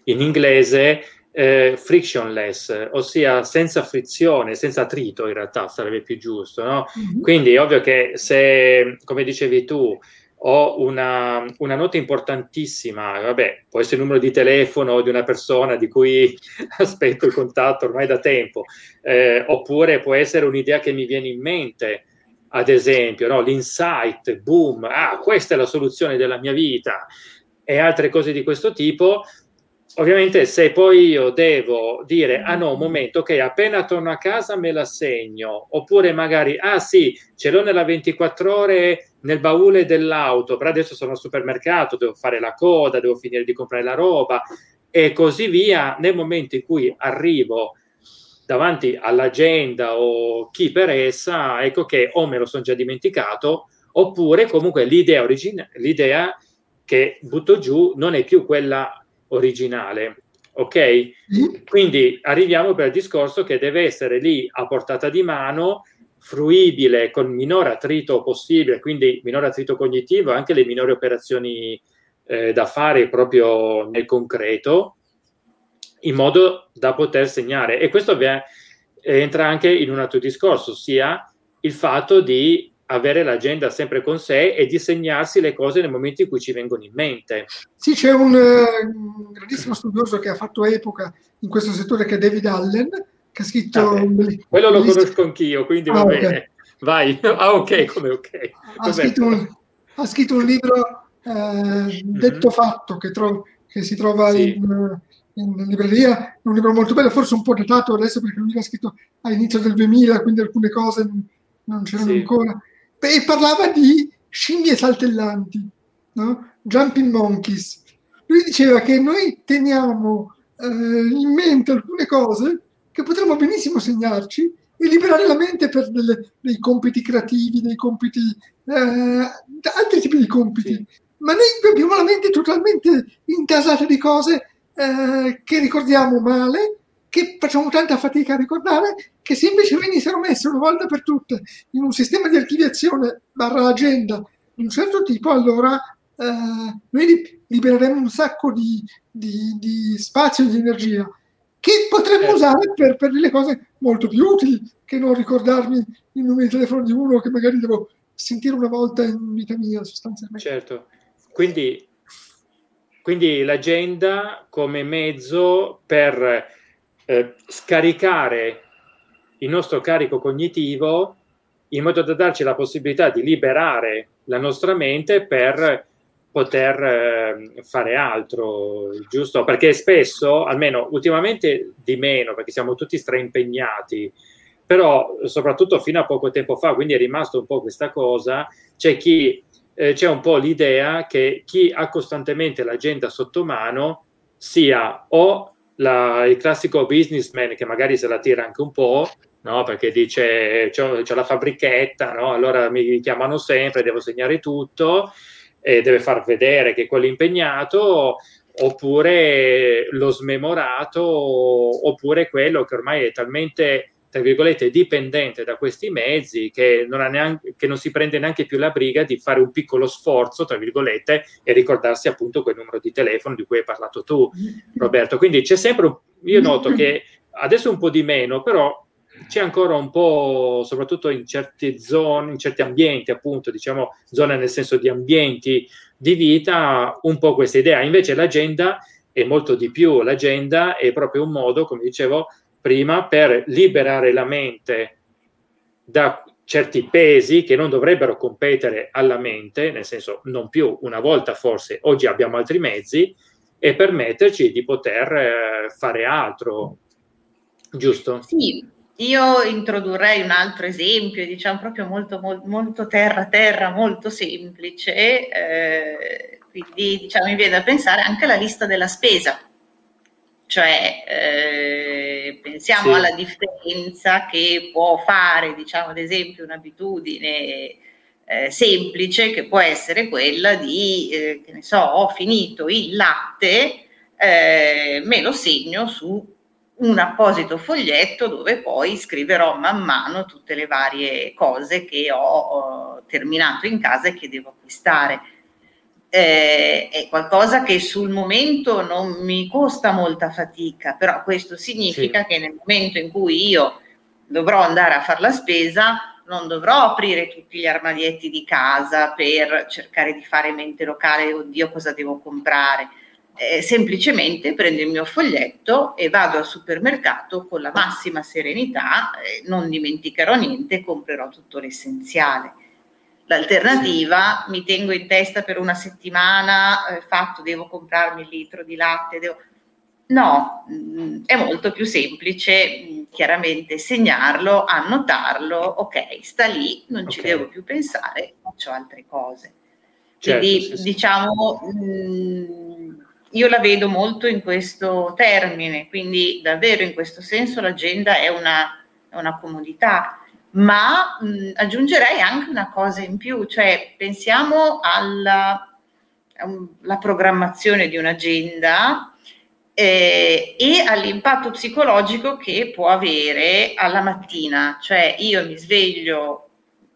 in inglese eh, frictionless, ossia senza frizione, senza attrito in realtà sarebbe più giusto, no? Mm-hmm. Quindi è ovvio che se, come dicevi tu, ho una, una, nota importantissima, vabbè, può essere il numero di telefono di una persona di cui aspetto il contatto ormai da tempo, eh, oppure può essere un'idea che mi viene in mente, ad esempio, no? l'insight, boom, ah, questa è la soluzione della mia vita e altre cose di questo tipo. Ovviamente se poi io devo dire, ah no, un momento, ok, appena torno a casa me la segno, oppure magari, ah sì, ce l'ho nella 24 ore nel baule dell'auto, però adesso sono al supermercato, devo fare la coda, devo finire di comprare la roba e così via. Nel momento in cui arrivo davanti all'agenda o chi per essa, ecco che o me lo sono già dimenticato, oppure comunque l'idea, origine, l'idea che butto giù non è più quella originale. Ok? Quindi arriviamo per il discorso che deve essere lì a portata di mano fruibile con minor attrito possibile, quindi minor attrito cognitivo, anche le minori operazioni eh, da fare proprio nel concreto, in modo da poter segnare. E questo avviene, entra anche in un altro discorso, ossia il fatto di avere l'agenda sempre con sé e disegnarsi le cose nel momento in cui ci vengono in mente. Sì, c'è un, uh, grandissimo studioso che ha fatto epoca in questo settore che è David Allen, che ha scritto... Ah, un, quello lo conosco anch'io, quindi ah, va okay. bene. Vai. Ah, ok, come ok. Ha scritto, un, ha scritto, un, libro eh, detto mm-hmm. fatto che, tro- che, si trova sì. in, in, libreria, è un libro molto bello, forse un po' datato adesso perché lui l'ha scritto all'inizio del 2000, quindi alcune cose non c'erano sì. ancora e parlava di scimmie saltellanti, no? jumping monkeys. Lui diceva che noi teniamo eh, in mente alcune cose che potremmo benissimo segnarci e liberare la mente per delle, dei compiti creativi, dei compiti, eh, altri tipi di compiti. Sì. Ma noi abbiamo la mente totalmente intasata di cose eh, che ricordiamo male che facciamo tanta fatica a ricordare, che se invece venissero messe una volta per tutte in un sistema di archiviazione barra agenda di un certo tipo, allora eh, noi libereremo un sacco di, di, di spazio e di energia che potremmo certo. usare per, per delle cose molto più utili che non ricordarmi il numero di telefono di uno che magari devo sentire una volta in vita mia sostanzialmente. Certo, quindi, quindi l'agenda come mezzo per eh, scaricare il nostro carico cognitivo in modo da darci la possibilità di liberare la nostra mente per poter eh, fare altro, giusto? Perché spesso, almeno ultimamente di meno, perché siamo tutti straimpegnati, però soprattutto fino a poco tempo fa, quindi è rimasto un po' questa cosa, c'è chi eh, c'è un po' l'idea che chi ha costantemente l'agenda sotto mano sia o la, il classico businessman che magari se la tira anche un po', no? perché dice c'ho la fabbrichetta, no? allora mi chiamano sempre, devo segnare tutto e deve far vedere che è quello impegnato, oppure lo smemorato, oppure quello che ormai è talmente tra virgolette, dipendente da questi mezzi che non, neanche, che non, si prende neanche più la briga di fare un piccolo sforzo, tra virgolette, e ricordarsi appunto quel numero di telefono di cui hai parlato tu, Roberto. Quindi c'è sempre, un, io noto che adesso un po' di meno, però c'è ancora un po', soprattutto in certe zone, in certi ambienti, appunto, diciamo zone nel senso di ambienti di vita, un po' questa idea. Invece l'agenda è molto di più, l'agenda è proprio un modo, come dicevo, prima per liberare la mente da certi pesi che non dovrebbero competere alla mente, nel senso non più una volta forse, oggi abbiamo altri mezzi, e permetterci di poter eh, fare altro, giusto? Sì, io introdurrei un altro esempio, diciamo proprio molto, molto, molto terra terra, molto semplice, eh, quindi diciamo mi viene da pensare anche alla lista della spesa cioè eh, pensiamo sì. alla differenza che può fare, diciamo ad esempio, un'abitudine eh, semplice che può essere quella di, eh, che ne so, ho finito il latte, eh, me lo segno su un apposito foglietto dove poi scriverò man mano tutte le varie cose che ho, ho terminato in casa e che devo acquistare eh, è qualcosa che sul momento non mi costa molta fatica, però questo significa sì. che nel momento in cui io dovrò andare a fare la spesa, non dovrò aprire tutti gli armadietti di casa per cercare di fare mente locale, oddio cosa devo comprare. Eh, semplicemente prendo il mio foglietto e vado al supermercato con la massima serenità, eh, non dimenticherò niente, comprerò tutto l'essenziale. L'alternativa, mi tengo in testa per una settimana, eh, fatto, devo comprarmi il litro di latte, devo... No, mh, mm, è molto più semplice mh, mm, chiaramente segnarlo, annotarlo, ok, sta lì, non okay. ci devo più pensare, faccio altre cose. Certo, Quindi sì, sì. diciamo, mh, mm, io la vedo molto in questo termine, quindi davvero in questo senso l'agenda è una, è una comodità ma mh, aggiungerei anche una cosa in più, cioè pensiamo alla, alla programmazione di un'agenda eh, e all'impatto psicologico che può avere alla mattina, cioè io mi sveglio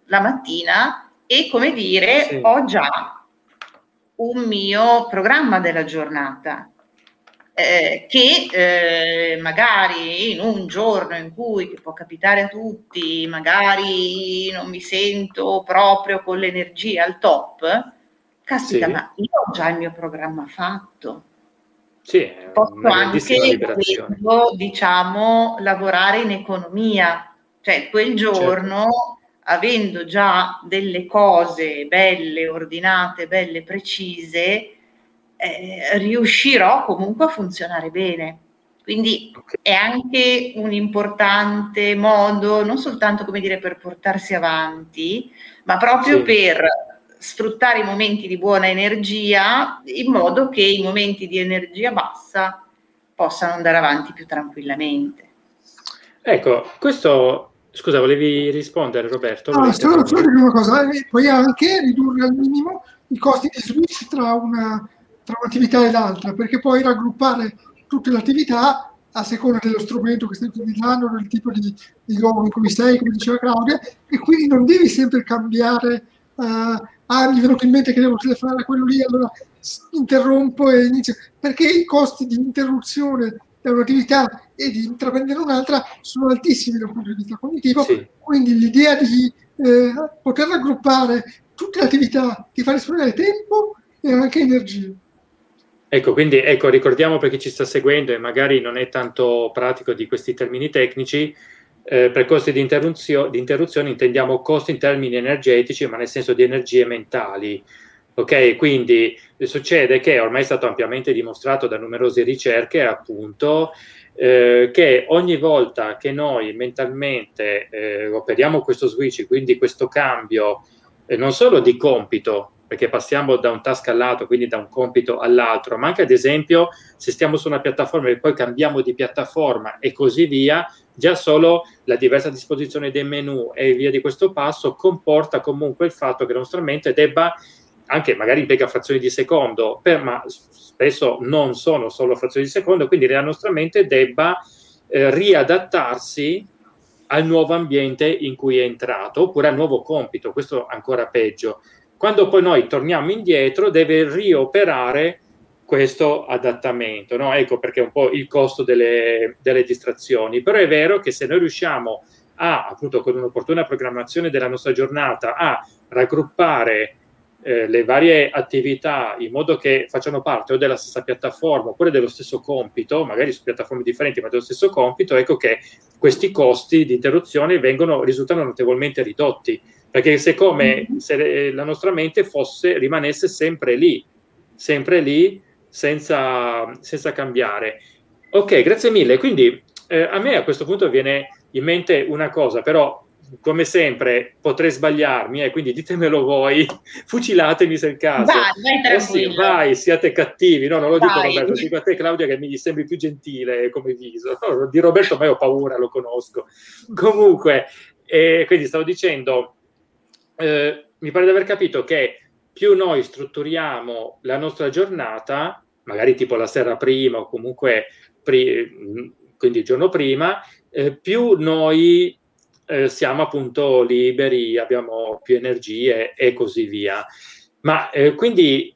la mattina e come dire sì. ho già un mio programma della giornata eh, che eh, magari in un giorno in cui, che può capitare a tutti, magari non mi sento proprio con l'energia al top, caspita, sì. ma io ho già il mio programma fatto. Sì, posso anche quello, diciamo, lavorare in economia, cioè quel certo. giorno certo. Avendo già delle cose belle, ordinate, belle, precise, eh, riuscirò comunque a funzionare bene. Quindi okay. è anche un importante modo, non soltanto come dire per portarsi avanti, ma proprio sì. per sfruttare i momenti di buona energia in modo che i momenti di energia bassa possano andare avanti più tranquillamente. Ecco, questo Scusa, volevi rispondere Roberto? No, solo, solo dire una cosa, eh, puoi anche ridurre al minimo i costi di switch tra una tra un'attività e l'altra, perché puoi raggruppare tutte le attività a seconda dello strumento che stai utilizzando, del tipo di, di luogo in cui sei, come diceva Claudia, e quindi non devi sempre cambiare, uh, ah, mi è venuto in mente che devo telefonare a quello lì, allora interrompo e inizio, perché i costi di interruzione da un'attività e di intraprendere un'altra sono altissimi dal punto di vista cognitivo, sì. quindi l'idea di eh, poter raggruppare tutte le attività ti fa risparmiare tempo e anche energia. Ecco, quindi ecco, ricordiamo per chi ci sta seguendo e magari non è tanto pratico di questi termini tecnici, eh, per costi di, interruzio- di interruzione intendiamo costi in termini energetici, ma nel senso di energie mentali. Ok, quindi succede che ormai è stato ampiamente dimostrato da numerose ricerche, appunto, eh, che ogni volta che noi mentalmente eh, operiamo questo switch, quindi questo cambio eh, non solo di compito, perché passiamo da un task all'altro, quindi da un compito all'altro, ma anche ad esempio se stiamo su una piattaforma e poi cambiamo di piattaforma e così via, già solo la diversa disposizione dei menu e via di questo passo comporta comunque il fatto che la nostra mente debba, anche magari impiega frazioni di secondo, per, ma spesso non sono solo frazioni di secondo, quindi la nostra mente debba eh, riadattarsi al nuovo ambiente in cui è entrato oppure al nuovo compito, questo ancora peggio. Quando poi noi torniamo indietro, deve rioperare questo adattamento. No? Ecco perché è un po' il costo delle, delle distrazioni. Però è vero che se noi riusciamo a, appunto, con un'opportuna programmazione della nostra giornata, a raggruppare eh, le varie attività in modo che facciano parte o della stessa piattaforma oppure dello stesso compito, magari su piattaforme differenti ma dello stesso compito, ecco che questi costi di interruzione vengono, risultano notevolmente ridotti perché se come mm-hmm. se la nostra mente fosse, rimanesse sempre lì, sempre lì, senza, senza cambiare. Ok, grazie mille. Quindi eh, a me a questo punto viene in mente una cosa, però come sempre potrei sbagliarmi, e eh, quindi ditemelo voi, fucilatemi se è il caso. Vai, vai, eh sì, vai, siate cattivi. No, non lo vai. dico Roberto, lo dico a te Claudia che mi sembri più gentile come viso. No, di Roberto ma ho paura, lo conosco. Comunque, eh, quindi stavo dicendo, eh, mi pare di aver capito che più noi strutturiamo la nostra giornata, magari tipo la sera prima o comunque pri- quindi il giorno prima, eh, più noi eh, siamo appunto liberi, abbiamo più energie e così via. Ma eh, quindi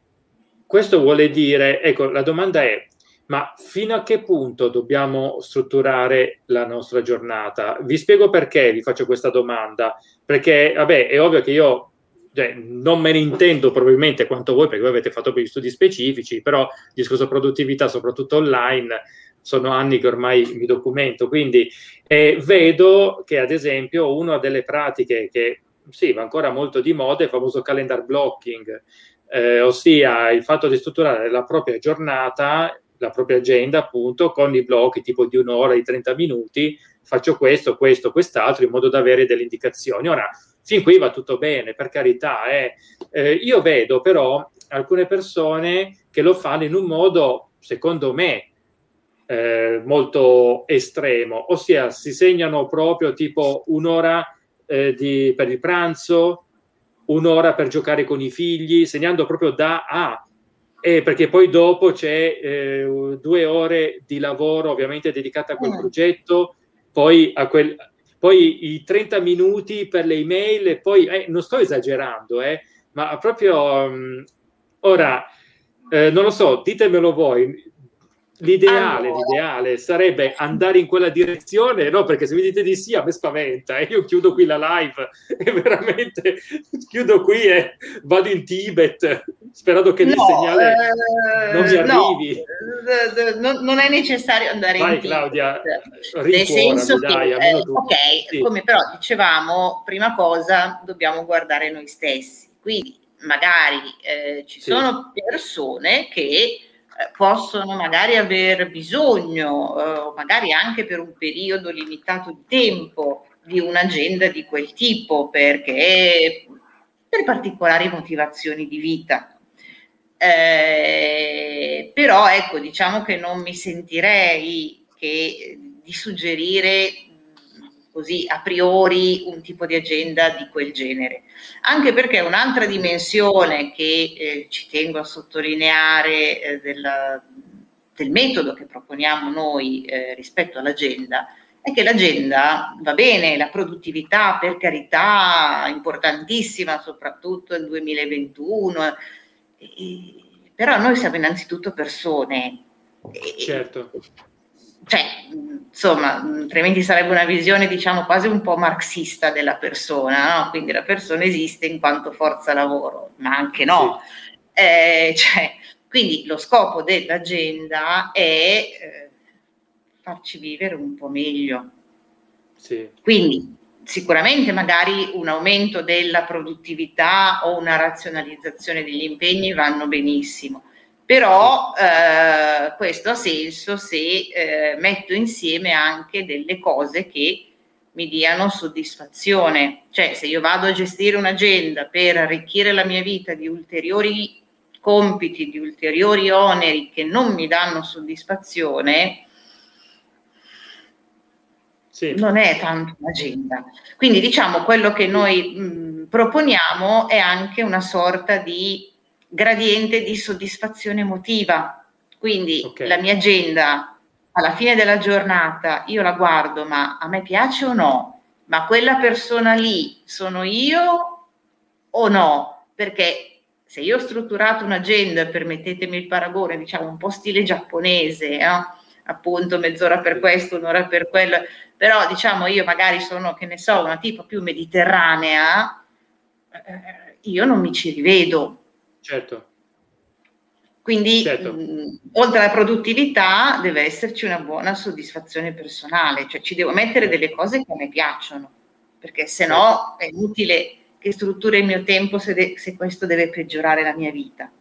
questo vuole dire, ecco, la domanda è, ma fino a che punto dobbiamo strutturare la nostra giornata? Vi spiego perché vi faccio questa domanda, perché vabbè, è ovvio che io cioè, non me ne intendo probabilmente quanto voi, perché voi avete fatto degli studi specifici, però discorso produttività, soprattutto online, sono anni che ormai mi documento, quindi eh, vedo che ad esempio una delle pratiche che sì, va ancora molto di moda è il famoso calendar blocking, eh, ossia il fatto di strutturare la propria giornata la propria agenda appunto con i blocchi tipo di un'ora, di 30 minuti, faccio questo, questo, quest'altro in modo da avere delle indicazioni. Ora, fin qui va tutto bene, per carità. Eh. Eh, io vedo però alcune persone che lo fanno in un modo, secondo me, eh, molto estremo, ossia si segnano proprio tipo un'ora eh, di, per il pranzo, un'ora per giocare con i figli, segnando proprio da A eh, perché poi dopo c'è eh, due ore di lavoro ovviamente dedicate a quel mm. progetto, poi, a quel, poi i 30 minuti per le email e poi, eh, non sto esagerando, eh, ma proprio um, ora, eh, non lo so, ditemelo voi, L'ideale, allora. l'ideale, sarebbe andare in quella direzione, no? Perché se mi dite di sì, a me spaventa. E eh? io chiudo qui la live e veramente chiudo qui e vado in Tibet sperando che no, il segnale eh, non mi arrivi. No, non è necessario andare Vai, in Claudia, Tibet. Nel senso che, dai, eh, ok, sì. come però dicevamo, prima cosa dobbiamo guardare noi stessi. Quindi magari eh, ci sì. sono persone che eh, possono magari aver bisogno, eh, magari anche per un periodo limitato di tempo, di un'agenda di quel tipo, perché per particolari motivazioni di vita. Eh, però ecco, diciamo che non mi sentirei che, di suggerire così a priori un tipo di agenda di quel genere. Anche perché un'altra dimensione che eh, ci tengo a sottolineare eh, del, del, metodo che proponiamo noi eh, rispetto all'agenda è che l'agenda va bene, la produttività per carità importantissima, soprattutto nel 2021, e, però noi siamo innanzitutto persone. Certo cioè, insomma, altrimenti sarebbe una visione, diciamo, quasi un po' marxista della persona, no? Quindi la persona esiste in quanto forza lavoro, ma anche no. Sì. Eh, cioè, quindi lo scopo dell'agenda è eh, farci vivere un po' meglio. Sì. Quindi sicuramente magari un aumento della produttività o una razionalizzazione degli impegni vanno benissimo però eh, questo ha senso se eh, metto insieme anche delle cose che mi diano soddisfazione, cioè se io vado a gestire un'agenda per arricchire la mia vita di ulteriori compiti, di ulteriori oneri che non mi danno soddisfazione, sì. non è tanto un'agenda. Quindi diciamo quello che noi mh, proponiamo è anche una sorta di gradiente di soddisfazione emotiva. Quindi okay. la mia agenda alla fine della giornata io la guardo, ma a me piace o no? Ma quella persona lì sono io o no? Perché se io ho strutturato un'agenda, permettetemi il paragone, diciamo un po' stile giapponese, no? appunto mezz'ora per questo, un'ora per quello, però diciamo io magari sono, che ne so, una tipo più mediterranea, eh, io non mi ci rivedo, Certo. Quindi, certo. Mh, oltre alla produttività, deve esserci una buona soddisfazione personale, cioè ci devo mettere delle cose che a me piacciono, perché se no certo. è inutile che strutturi il mio tempo se, de- se questo deve peggiorare la mia vita.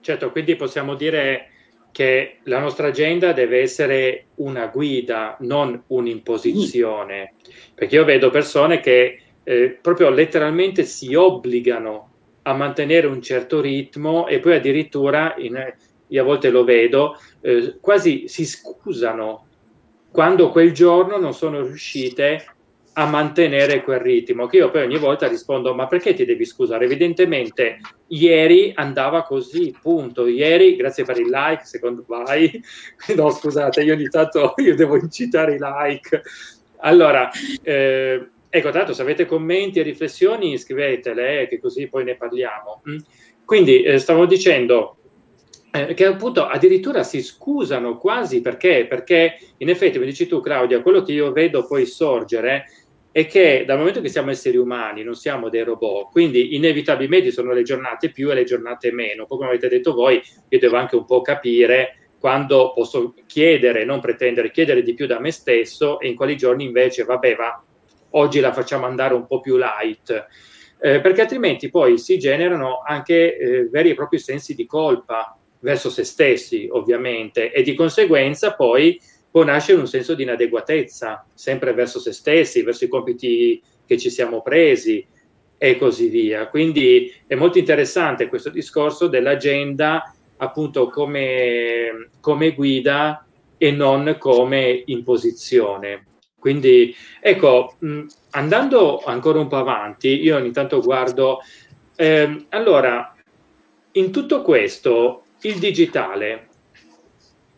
Certo, quindi possiamo dire che la nostra agenda deve essere una guida, non un'imposizione, perché io vedo persone che eh, proprio letteralmente si obbligano a mantenere un certo ritmo e poi addirittura, in, io a volte lo vedo, eh, quasi si scusano quando quel giorno non sono riuscite a mantenere quel ritmo, che io poi ogni volta rispondo, ma perché ti devi scusare? Evidentemente ieri andava così, punto. Ieri, grazie per il like, secondo vai. no, scusate, io ogni tanto io devo incitare i like. Allora, eh, Ecco, tra l'altro, se avete commenti e riflessioni, scrivetele, eh, che così poi ne parliamo. Mm. Quindi, eh, stavo dicendo eh, che appunto addirittura si scusano quasi perché, perché in effetti, mi dici tu, Claudia, quello che io vedo poi sorgere è che dal momento che siamo esseri umani, non siamo dei robot, quindi inevitabilmente sono le giornate più e le giornate meno. Poi, come avete detto voi, io devo anche un po' capire quando posso chiedere, non pretendere, chiedere di più da me stesso e in quali giorni invece, vabbè, va oggi la facciamo andare un po' più light, eh, perché altrimenti poi si generano anche eh, veri e propri sensi di colpa verso se stessi, ovviamente, e di conseguenza poi può nascere un senso di inadeguatezza, sempre verso se stessi, verso i compiti che ci siamo presi e così via. Quindi è molto interessante questo discorso dell'agenda appunto come, come guida e non come imposizione. Quindi, ecco, mh, andando ancora un po' avanti, io ogni tanto guardo, eh, allora, in tutto questo, il digitale,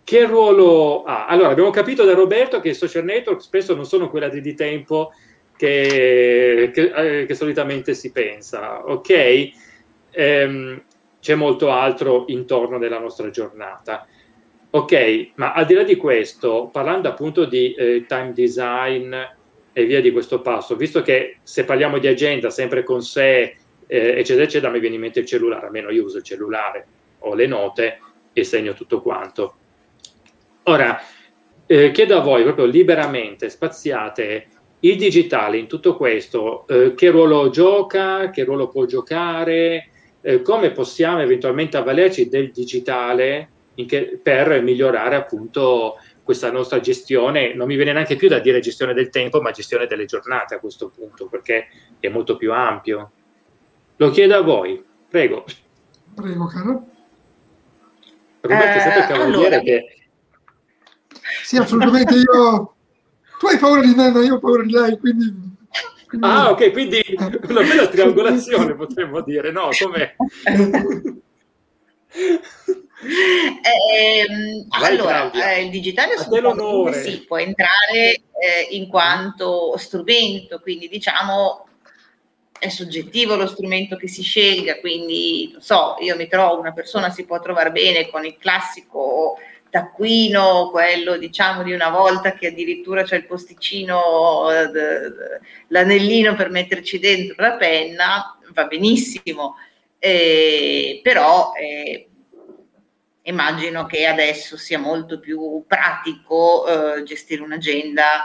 che ruolo ha? Allora, abbiamo capito da Roberto che i social network spesso non sono quella di tempo che, che, eh, che solitamente si pensa, ok? Ehm, c'è molto altro intorno della nostra giornata. Ok, ma al di là di questo, parlando appunto di eh, time design e via di questo passo, visto che se parliamo di agenda sempre con sé, eh, eccetera, eccetera, mi viene in mente il cellulare, almeno io uso il cellulare, ho le note e segno tutto quanto. Ora, eh, chiedo a voi proprio liberamente, spaziate, il digitale in tutto questo, eh, che ruolo gioca, che ruolo può giocare, eh, come possiamo eventualmente avvalerci del digitale che, per migliorare appunto questa nostra gestione, non mi viene neanche più da dire gestione del tempo, ma gestione delle giornate a questo punto, perché è molto più ampio. Lo chiedo a voi, prego. Prego, caro. Roberto, eh, sempre cavaliere allora... che... Sì, assolutamente, io... Tu hai paura di me, ma io ho paura di lei, quindi... quindi... Ah, ok, quindi una bella triangolazione potremmo dire, no? Com'è? Eh, allora, eh, il digitale sì, può entrare eh, in quanto strumento, quindi diciamo è soggettivo lo strumento che si scelga, quindi non so, io mi trovo, una persona si può trovare bene con il classico taccuino, quello diciamo di una volta che addirittura c'è il posticino, eh, l'anellino per metterci dentro la penna, va benissimo, eh, però eh, immagino che adesso sia molto più pratico eh, gestire un'agenda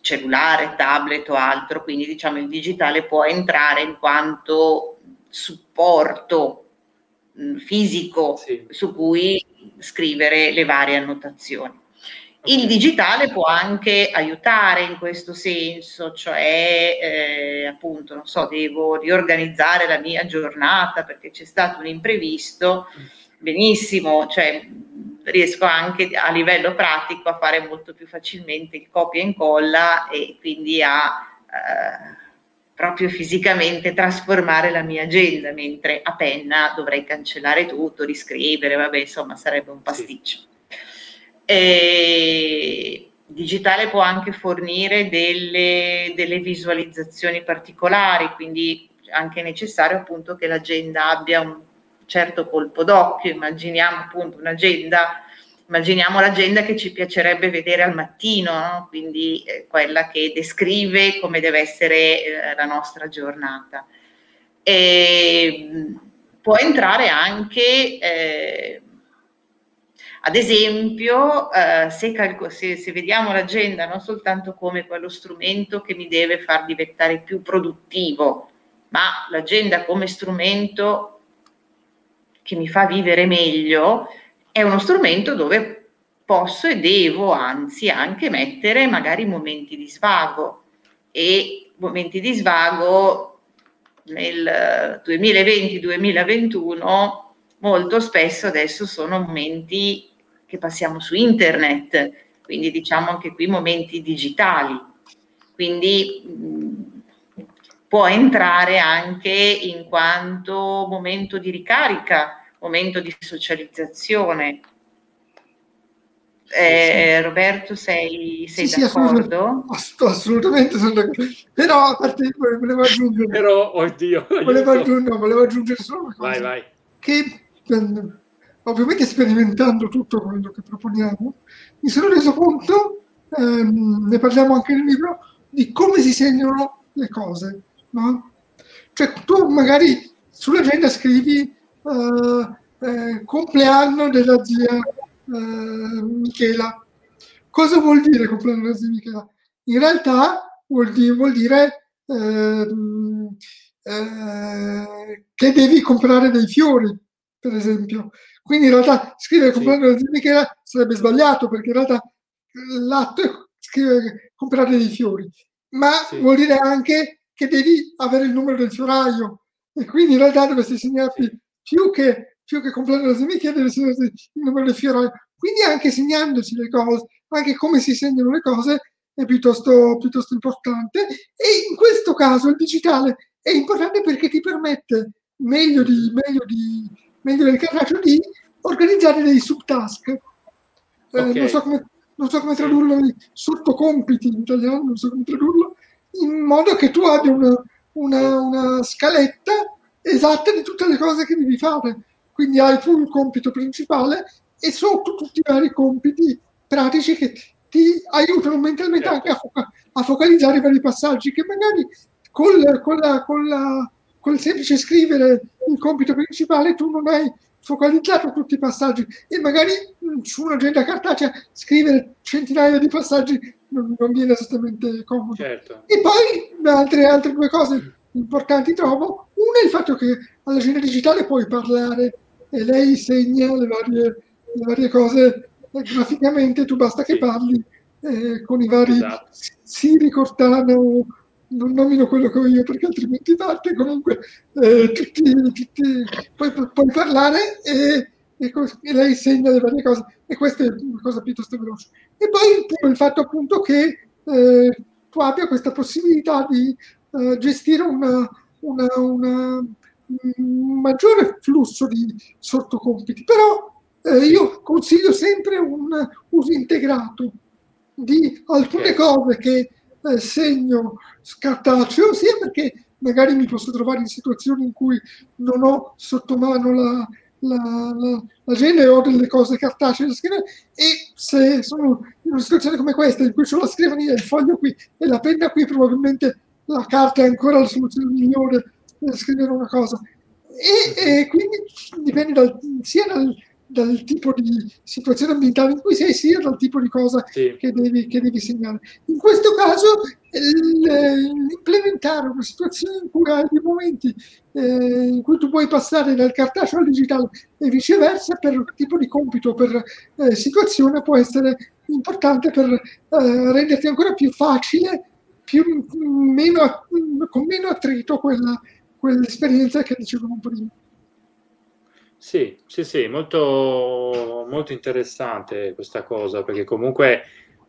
cellulare, tablet o altro, quindi diciamo il digitale può entrare in quanto supporto mh, fisico sì. su cui scrivere le varie annotazioni. Il digitale può anche aiutare in questo senso, cioè eh, appunto, non so, devo riorganizzare la mia giornata perché c'è stato un imprevisto, benissimo, cioè riesco anche a livello pratico a fare molto più facilmente il copia e incolla e quindi a eh, proprio fisicamente trasformare la mia agenda, mentre a penna dovrei cancellare tutto, riscrivere, vabbè, insomma, sarebbe un pasticcio. E digitale può anche fornire delle, delle visualizzazioni particolari, quindi anche necessario appunto che l'agenda abbia un certo colpo d'occhio, immaginiamo appunto un'agenda, immaginiamo l'agenda che ci piacerebbe vedere al mattino, no? quindi eh, quella che descrive come deve essere eh, la nostra giornata. E, può entrare anche, eh, ad esempio, eh, se, calco- se, se vediamo l'agenda non soltanto come quello strumento che mi deve far diventare più produttivo, ma l'agenda come strumento che mi fa vivere meglio, è uno strumento dove posso e devo anzi anche mettere magari momenti di svago e momenti di svago nel 2020-2021 molto spesso adesso sono momenti che passiamo su internet, quindi diciamo anche qui momenti digitali. Quindi mh, può entrare anche in quanto momento di ricarica momento di socializzazione. Eh, sì. Roberto, sei, sei sì, d'accordo? Sì, assolutamente, sono d'accordo. Però a parte volevo aggiungere. Però, oddio. Volevo aggiungere, volevo aggiungere solo una cosa. Vai, vai. Che ovviamente sperimentando tutto quello che proponiamo, mi sono reso conto, ehm, ne parliamo anche nel libro, di come si segnano le cose. No? Cioè tu magari sull'agenda scrivi eh, eh, compleanno della zia eh, Michela. Cosa vuol dire compleanno della zia Michela? In realtà vuol dire, vuol dire ehm, eh, che devi comprare dei fiori, per esempio. Quindi in realtà scrivere compleanno della zia Michela sarebbe sbagliato perché in realtà l'atto è scrivere comprare dei fiori, ma sì. vuol dire anche che devi avere il numero del fioraio e quindi in realtà dovresti segnarti più che, più che comprare deve essere il numero dei fiori. Quindi anche segnandosi le cose, anche come si segnano le cose, è piuttosto, piuttosto importante. E in questo caso il digitale è importante perché ti permette, meglio, di, meglio, di, meglio del carraccio, di organizzare dei subtask. Eh, okay. non, so come, non so come tradurlo sotto compiti in italiano, non so come tradurlo, in modo che tu abbia una, una, una scaletta esatta di tutte le cose che devi fare. Quindi hai tu il compito principale e sotto tutti i vari compiti pratici che ti aiutano mentalmente certo. anche a, foca- a, focalizzare i vari passaggi che magari col, con, la, con, la, col semplice scrivere il compito principale tu non hai focalizzato tutti i passaggi e magari su un'agenda cartacea scrivere centinaia di passaggi non, non viene esattamente comodo. Certo. E poi altre, altre due cose importanti trovo. Una è il fatto che all'agenda digitale puoi parlare e lei segna le varie, le varie cose graficamente, tu basta che parli eh, con i vari esatto. Siri, Cortana, non nomino quello che ho io perché altrimenti parte, comunque eh, tutti, tutti, puoi, puoi parlare e, e, e, lei segna le varie cose e questa è una cosa piuttosto veloce. E poi il fatto appunto che eh, tu abbia questa possibilità di eh, gestire una, una, una, un maggiore flusso di sottocompiti, però eh, io consiglio sempre un uso integrato di alcune cose che eh, segno scartaceo, sia perché magari mi posso trovare in situazioni in cui non ho sotto mano la, la, la, l'agenda ho delle cose cartacee da scrivere e se sono in una situazione come questa in cui ho la scrivania, il foglio qui e la penna qui, probabilmente la carta è ancora la soluzione migliore per scrivere una cosa. E, e quindi dipende dal, sia dal, dal, tipo di situazione ambientale in cui sei, sia dal tipo di cosa sì. che, devi, che, devi, segnare. In questo caso, implementare una situazione in cui hai dei momenti eh, in cui tu puoi passare dal cartaceo al digitale e viceversa per tipo di compito, per eh, situazione, può essere importante per eh, renderti ancora più facile più, meno, con meno attrito quella, quell'esperienza che dicevamo prima. Sì, sì, sì, molto, molto interessante questa cosa, perché comunque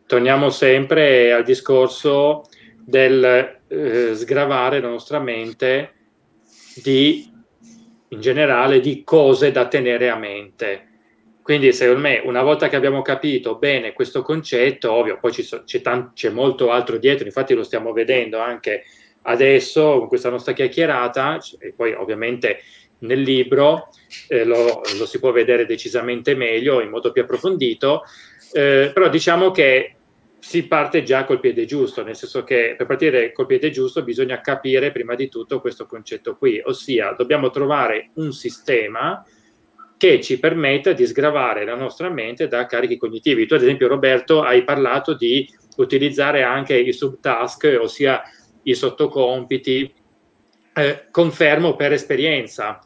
torniamo sempre al discorso del eh, sgravare la nostra mente di, in generale, di cose da tenere a mente quindi secondo me una volta che abbiamo capito bene questo concetto, ovvio, poi so, c'è, tan- c'è, molto altro dietro, infatti lo stiamo vedendo anche adesso con questa nostra chiacchierata e poi ovviamente nel libro eh, lo, lo, si può vedere decisamente meglio, in modo più approfondito, eh, però diciamo che si parte già col piede giusto, nel senso che per partire col piede giusto bisogna capire prima di tutto questo concetto qui, ossia dobbiamo trovare un sistema che ci permetta di sgravare la nostra mente da carichi cognitivi. Tu, ad esempio, Roberto, hai parlato di utilizzare anche i subtask, ossia i sottocompiti. Eh, confermo per esperienza.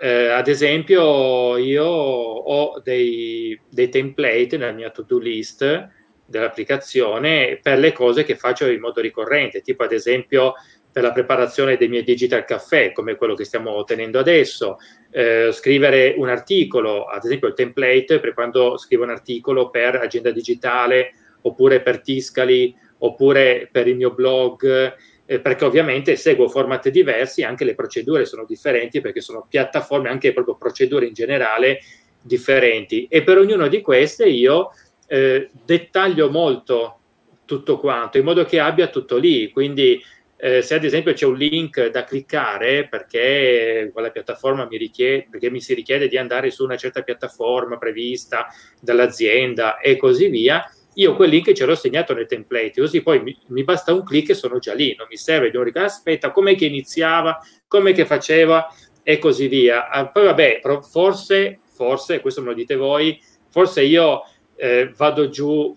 Eh, ad esempio, io ho dei, dei template nella mia to-do list dell'applicazione per le cose che faccio in modo ricorrente, tipo ad esempio per la preparazione dei miei digital caffè, come quello che stiamo tenendo adesso, eh, scrivere un articolo, ad esempio il template per quando scrivo un articolo per agenda digitale, oppure per Tiscali, oppure per il mio blog, eh, perché ovviamente seguo format diversi, anche le procedure sono differenti perché sono piattaforme, anche proprio procedure in generale differenti. E per ognuna di queste io eh, dettaglio molto tutto quanto, in modo che abbia tutto lì. Quindi eh, se ad esempio c'è un link da cliccare perché quella piattaforma mi richiede, perché mi si richiede di andare su una certa piattaforma prevista dall'azienda e così via, io quel link ce l'ho segnato nel template, così poi mi, mi basta un clic e sono già lì, non mi serve di un ricordo, aspetta, com'è che iniziava, com'è che faceva e così via. Ah, poi vabbè, forse, forse, questo me lo dite voi, forse io eh, vado giù,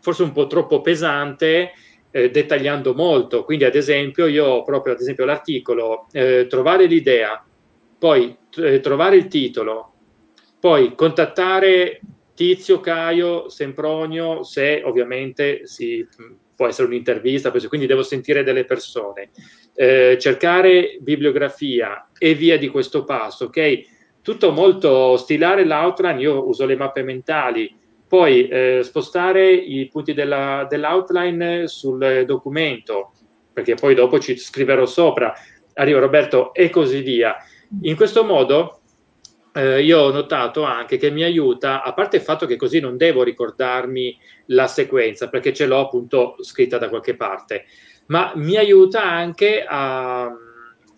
forse un po' troppo pesante, eh, dettagliando molto. Quindi, ad esempio, io proprio ad esempio l'articolo, eh, trovare l'idea, poi eh, trovare il titolo, poi contattare Tizio, Caio, Sempronio, se ovviamente si, può essere un'intervista, quindi devo sentire delle persone, eh, cercare bibliografia e via di questo passo, ok? Tutto molto stilare l'outline, io uso le mappe mentali, poi eh, spostare i punti della, dell'outline sul documento, perché poi dopo ci scriverò sopra, arriva Roberto e così via. In questo modo eh, io ho notato anche che mi aiuta, a parte il fatto che così non devo ricordarmi la sequenza, perché ce l'ho appunto scritta da qualche parte, ma mi aiuta anche a,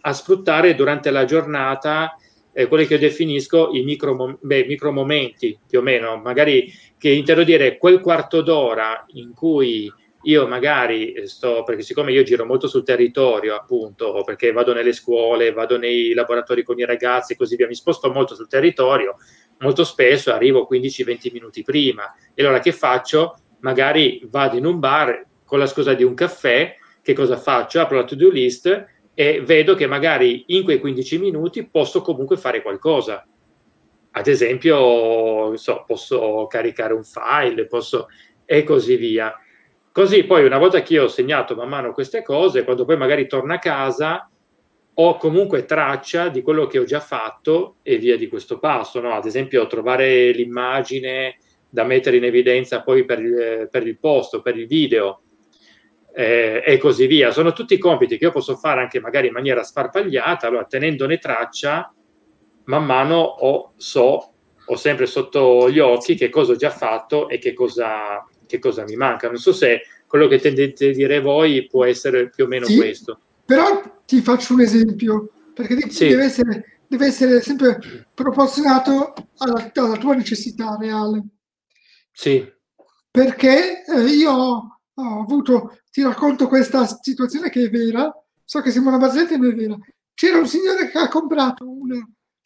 a sfruttare durante la giornata eh, quelli che io definisco i micro, beh, micro momenti, più o meno, magari che intendo dire quel quarto d'ora in cui io magari sto, perché siccome io giro molto sul territorio, appunto, perché vado nelle scuole, vado nei laboratori con i ragazzi e così via, mi sposto molto sul territorio, molto spesso arrivo 15-20 minuti prima. E allora che faccio? Magari vado in un bar con la scusa di un caffè, che cosa faccio? Apro la to-do list e vedo che magari in quei 15 minuti posso comunque fare qualcosa. Ad esempio, so, posso caricare un file, posso e così via Così poi una volta che io ho segnato man mano queste cose, quando poi magari torno a casa, ho comunque traccia di quello che ho già fatto e via di questo passo. No? Ad esempio, trovare l'immagine da mettere in evidenza poi per il, per il posto, per il video eh, e così via. Sono tutti compiti che io posso fare anche magari in maniera sparpagliata, allora tenendone traccia, man mano ho, so, ho sempre sotto gli occhi che cosa ho già fatto e che cosa, che cosa mi manca. Non so se quello che tendete a dire voi può essere più o meno sì, questo. Però ti faccio un esempio, perché sì. deve, essere, deve, essere, sempre proporzionato alla, alla, tua necessità reale. Sì. Perché eh, io ho avuto, ti racconto questa situazione che è vera, so che siamo una barzelletta, ma è vera. C'era un signore che ha comprato una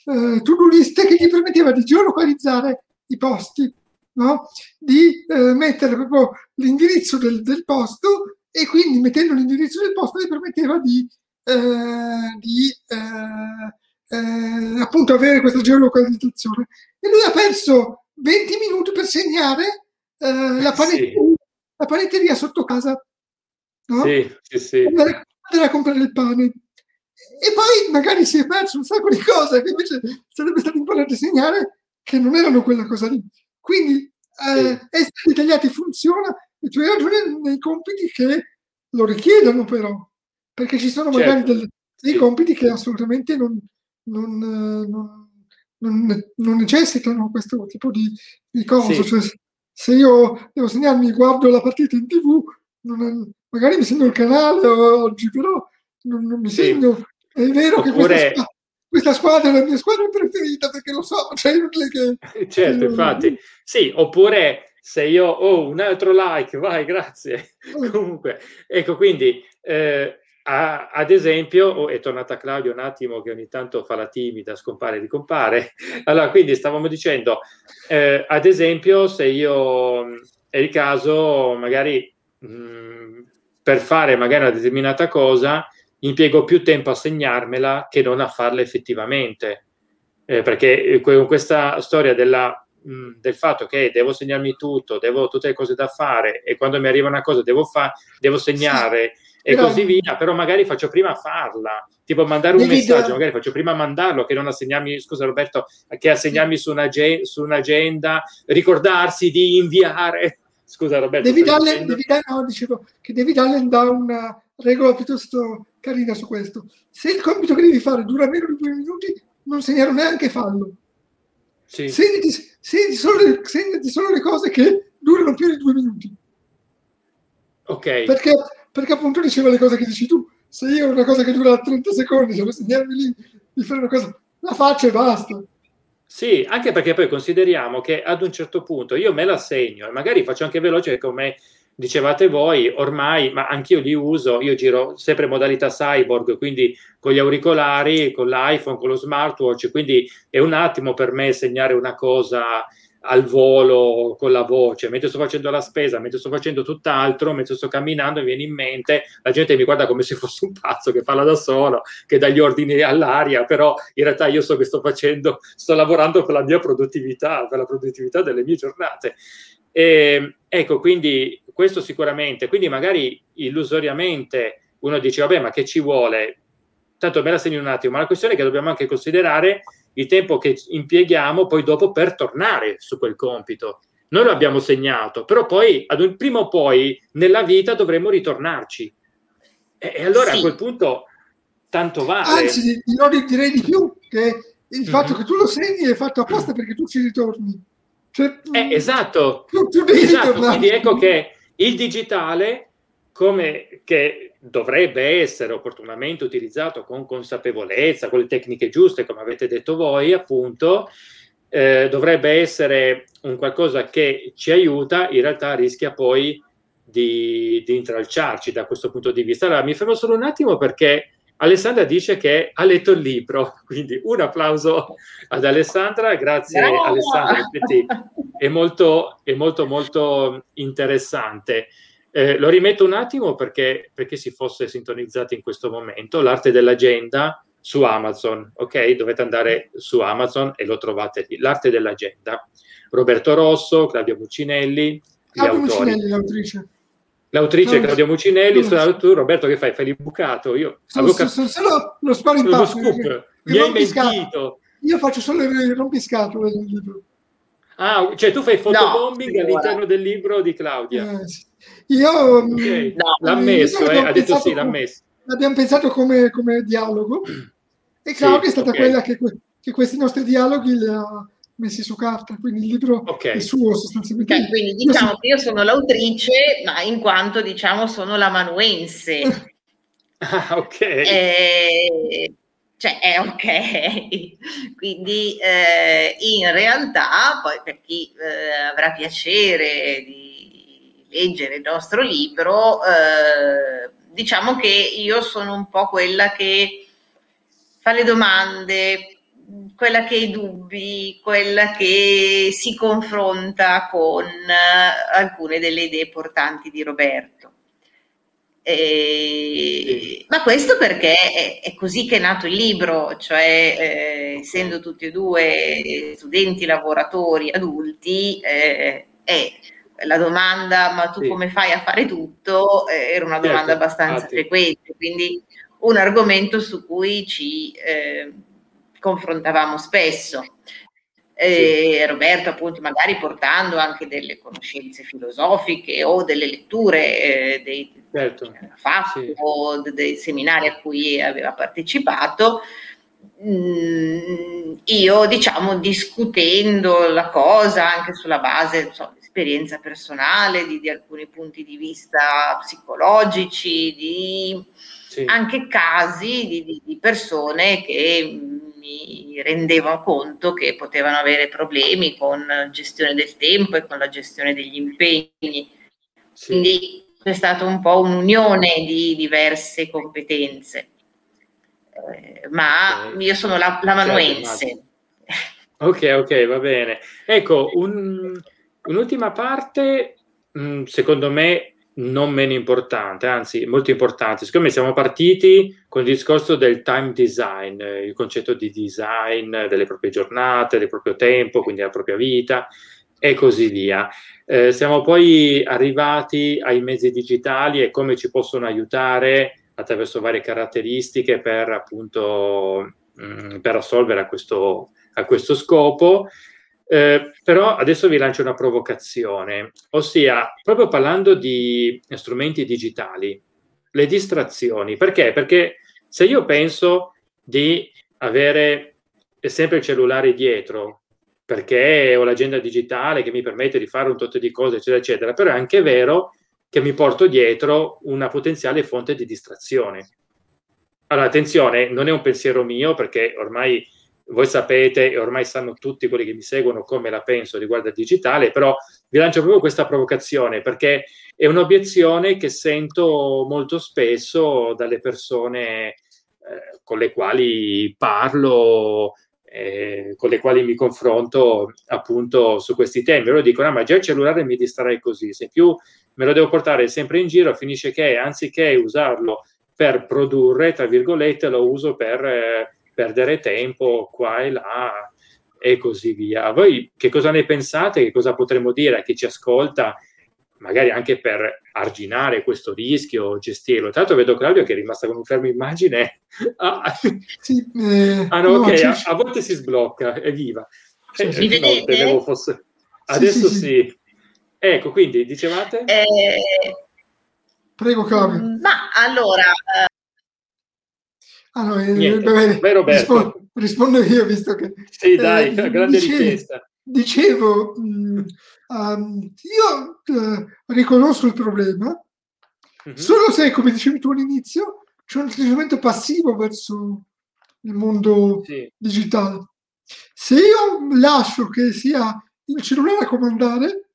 uh, to-do list che gli permetteva di geolocalizzare i posti no? di eh, mettere proprio l'indirizzo del, del, posto e quindi mettendo l'indirizzo del posto gli permetteva di, eh, di eh, eh appunto avere questa geolocalizzazione. E lui ha perso 20 minuti per segnare eh, la, panetteria, sì. la, panetteria, sotto casa. No? Sì, sì, sì. Andare, andare a comprare il pane e poi magari si è perso un sacco di cose che invece sarebbe stato importante segnare che non erano quella cosa lì. Quindi eh, essere dettagliati funziona e tu hai ragione nei compiti che lo richiedono però, perché ci sono magari certo. dei sì. compiti che assolutamente non, non, non, non, non necessitano questo tipo di, di cose. Sì. Cioè, se io devo segnarmi guardo la partita in tv, magari mi segno il canale oggi, però non, mi segno. È vero Oppure... che questa, questa squadra è la mia squadra preferita perché lo so, cioè che... Certo, infatti. Sì, oppure se io ho oh, un altro like, vai, grazie. Mm. Comunque, ecco, quindi eh, a, ad esempio, oh, è tornata Claudio un attimo che ogni tanto fa la timida, scompare e ricompare. Allora, quindi stavamo dicendo, eh, ad esempio, se io è il caso, magari mh, mm, per fare magari una determinata cosa, impiego più tempo a segnarmela che non a farla effettivamente. Eh, perché con questa storia della, mh, del fatto che devo segnarmi tutto, devo tutte le cose da fare e quando mi arriva una cosa devo, fa- devo segnare sì, e così via, però magari faccio prima a farla. Tipo mandare un messaggio, da... magari faccio prima a mandarlo che non a segnarmi, scusa Roberto, che a segnarmi su, un'ag- su un'agenda, ricordarsi di inviare. Scusa Roberto. Devi darle, devi dare, no, dicevo, che devi darle da una regola piuttosto carina su questo. Se il compito che devi fare dura meno di due minuti, non segnare neanche fallo. Sì. Segnati, segnati, solo le, segnati solo le cose che durano più di due minuti. Ok. Perché, perché appunto diceva le cose che dici tu. Se io ho una cosa che dura 30 secondi, devo segnarmi lì di fare una cosa, la faccio e basta. Sì, anche perché poi consideriamo che ad un certo punto io me la segno e magari faccio anche veloce come dicevate voi, ormai, ma anch'io li uso, io giro sempre modalità cyborg, quindi con gli auricolari, con l'iPhone, con lo smartwatch, quindi è un attimo per me segnare una cosa al volo con la voce, mentre sto facendo la spesa, mentre sto facendo tutt'altro, mentre sto camminando mi viene in mente, la gente mi guarda come se fosse un pazzo che parla da solo, che dà gli ordini all'aria, però in realtà io so che sto facendo, sto lavorando per la mia produttività, per la produttività delle mie giornate. E, ecco, quindi questo sicuramente, quindi magari illusoriamente uno dice, vabbè, ma che ci vuole? Tanto me la segno un attimo, ma la questione è che dobbiamo anche considerare il tempo che impieghiamo poi dopo per tornare su quel compito. Noi lo abbiamo segnato, però poi, ad un prima o poi, nella vita dovremo ritornarci. E, e allora sì. a quel punto tanto vale. Anzi, io direi di più che il mm-hmm. fatto che tu lo segni è fatto apposta perché tu ci ritorni. Cioè, eh, esatto, tu, tu esatto. quindi ecco che il digitale come che dovrebbe essere opportunamente utilizzato con consapevolezza, con le tecniche giuste, come avete detto voi, appunto, eh, dovrebbe essere un qualcosa che ci aiuta, in realtà rischia poi di, di intralciarci da questo punto di vista. Allora, mi fermo solo un attimo perché Alessandra dice che ha letto il libro, quindi un applauso ad Alessandra, grazie Brava! Alessandra, è molto, è molto, molto interessante. Eh, lo rimetto un attimo perché, perché si fosse sintonizzati in questo momento, l'arte dell'agenda su Amazon, ok? Dovete andare su Amazon e lo trovate lì, l'arte dell'agenda. Roberto Rosso, Claudio Muccinelli, Claudio Muccinelli, l'autrice. L'autrice no, Claudia Mucinelli, no, tu Roberto che fai? Fai l'imbucato? Io sono, cap- sono solo lo spaventato. scoop. Mi hai mentito. Io faccio solo il rompiscatole libro. Ah, cioè tu fai fotobombing no, all'interno del libro di Claudia. Eh, sì. Io mm, okay. no, l'ha messo, eh, ha detto sì, l'ha messo. L'abbiamo pensato come, come dialogo e Claudia sì, è stata okay. quella che, che, questi nostri dialoghi li ha messi su carta, quindi il libro okay. è suo sostanzialmente. Okay, quindi diciamo io che io sono l'autrice, ma in quanto diciamo sono l'amanuense. ah, ok. Eh, cioè è ok. Quindi eh, in realtà, poi per chi eh, avrà piacere di leggere il nostro libro, eh, diciamo che io sono un po' quella che fa le domande, quella che ha i dubbi, quella che si confronta con uh, alcune delle idee portanti di Roberto. E, ma questo perché è, è, così che è nato il libro, cioè eh, essendo tutti e due studenti, lavoratori, adulti, eh, è la domanda ma tu sì. come fai a fare tutto eh, era una domanda certo, abbastanza infatti. frequente, quindi un argomento su cui ci eh, confrontavamo spesso. Eh, Roberto appunto magari portando anche delle conoscenze filosofiche o delle letture eh, dei, certo. fatto sì. o dei seminari a cui aveva partecipato mm, io diciamo discutendo la cosa anche sulla base so, di esperienza personale di, di, alcuni punti di vista psicologici di sì. anche casi di, di persone che mi rendevo conto che potevano avere problemi con la gestione del tempo e con la gestione degli impegni. Sì. Quindi c'è stata un po' un'unione di diverse competenze. Eh, ma io sono la, la manuense. ok, ok, va bene. Ecco, un, un'ultima parte, mh, secondo me, non meno importante, anzi molto importante. Siccome siamo partiti con il discorso del time design, eh, il concetto di design delle proprie giornate, del proprio tempo, quindi della propria vita e così via. Eh, siamo poi arrivati ai mezzi digitali e come ci possono aiutare attraverso varie caratteristiche per appunto mh, mm, per assolvere a questo, a questo scopo. Eh, però adesso vi lancio una provocazione, ossia proprio parlando di strumenti digitali, le distrazioni. Perché? Perché se io penso di avere sempre il cellulare dietro, perché ho l'agenda digitale che mi permette di fare un tot di cose, eccetera, eccetera, però è anche vero che mi porto dietro una potenziale fonte di distrazione. Allora, attenzione, non è un pensiero mio perché ormai voi sapete e ormai sanno tutti quelli che mi seguono come la penso riguardo al digitale, però vi lancio proprio questa provocazione perché è un'obiezione che sento molto spesso dalle persone eh, con le quali parlo, eh, con le quali mi confronto appunto su questi temi. Loro dicono, ah, ma già il cellulare mi distrae così, se più me lo devo portare sempre in giro, finisce che anziché usarlo per produrre, tra virgolette, lo uso per... Eh, perdere tempo qua e là e così via. Voi che cosa ne pensate? Che cosa potremmo dire a chi ci ascolta? Magari anche per arginare questo rischio, gestirlo. Tra l'altro vedo Claudio che è rimasta con un fermo immagine. Ah, sì, eh, ah no, no, ok, a, a, volte si sblocca, è viva. Sì, eh, no, temevo fosse... Adesso sì, sì, Ecco, quindi dicevate? Eh... Prego Claudio. Ma allora, Ah, no, eh, Niente, beh, beh, rispondo, rispondo, io visto che... Sì, dai, eh, grande dicevo, richiesta. Dicevo, mh, um, io uh, riconosco il problema, mm-hmm. solo se, come dicevi tu all'inizio, c'è un atteggiamento passivo verso il mondo sì. digitale. Se io lascio che sia il cellulare a comandare,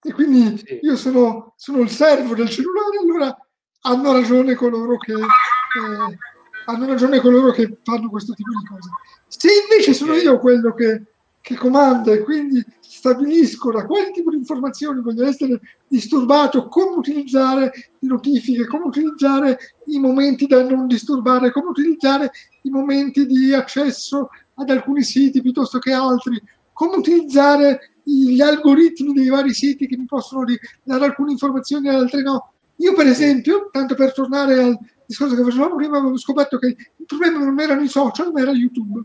e quindi sì. io sono, sono, il servo del cellulare, allora hanno ragione coloro che eh, hanno ragione coloro che fanno questo tipo di cose. Se invece sono io quello che, che comanda e quindi stabilisco da quale tipo di informazioni voglio essere disturbato, come utilizzare le notifiche, come utilizzare i momenti da non disturbare, come utilizzare i momenti di accesso ad alcuni siti piuttosto che altri, come utilizzare gli algoritmi dei vari siti che mi possono dare alcune informazioni e altre no. Io per esempio, tanto per tornare al discorso che facevamo prima, avevo scoperto che il problema non erano i social, ma era YouTube,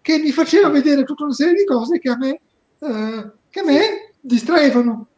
che mi faceva vedere tutta una serie di cose che a me, eh, che a me distraevano.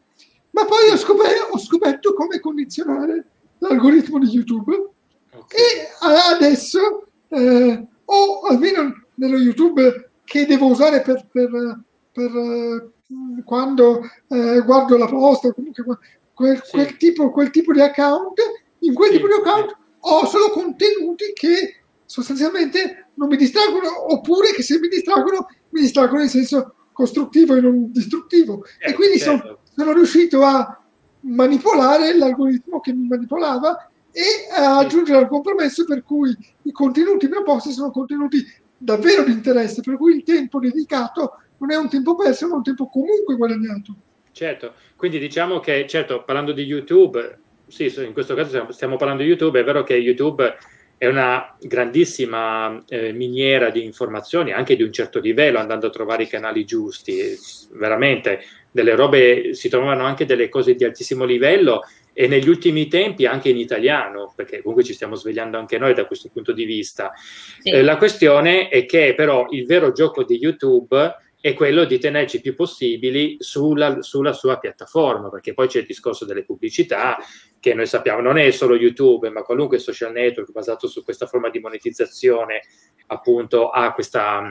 Ma poi ho scoperto, ho scoperto come condizionare l'algoritmo di YouTube okay. e adesso, eh, o almeno nello YouTube che devo usare per, per per eh, quando eh, guardo la posta, comunque quel, sì. quel, tipo, quel, tipo, di account, in quel tipo di account ho solo contenuti che sostanzialmente non mi distraggono, oppure che se mi distraggono, mi distraggono in senso costruttivo e non distruttivo. Eh, e quindi certo. sono, sono riuscito a manipolare l'algoritmo che mi manipolava e a aggiungere al compromesso per cui i contenuti proposti sono contenuti davvero di interesse, per cui il tempo dedicato non è un tempo perso, ma un tempo comunque guadagnato. Certo, quindi diciamo che, certo, parlando di YouTube, sì, in questo caso stiamo parlando di YouTube, è vero che YouTube è una grandissima eh, miniera di informazioni, anche di un certo livello, andando a trovare i canali giusti, veramente delle robe, si trovano anche delle cose di altissimo livello e negli ultimi tempi anche in italiano, perché comunque ci stiamo svegliando anche noi da questo punto di vista. Sì. Eh, la questione è che però il vero gioco di YouTube è quello di tenerci più possibili sulla, sulla, sua piattaforma, perché poi c'è il discorso delle pubblicità, che noi sappiamo non è solo YouTube, ma qualunque social network basato su questa forma di monetizzazione, appunto, ha questa,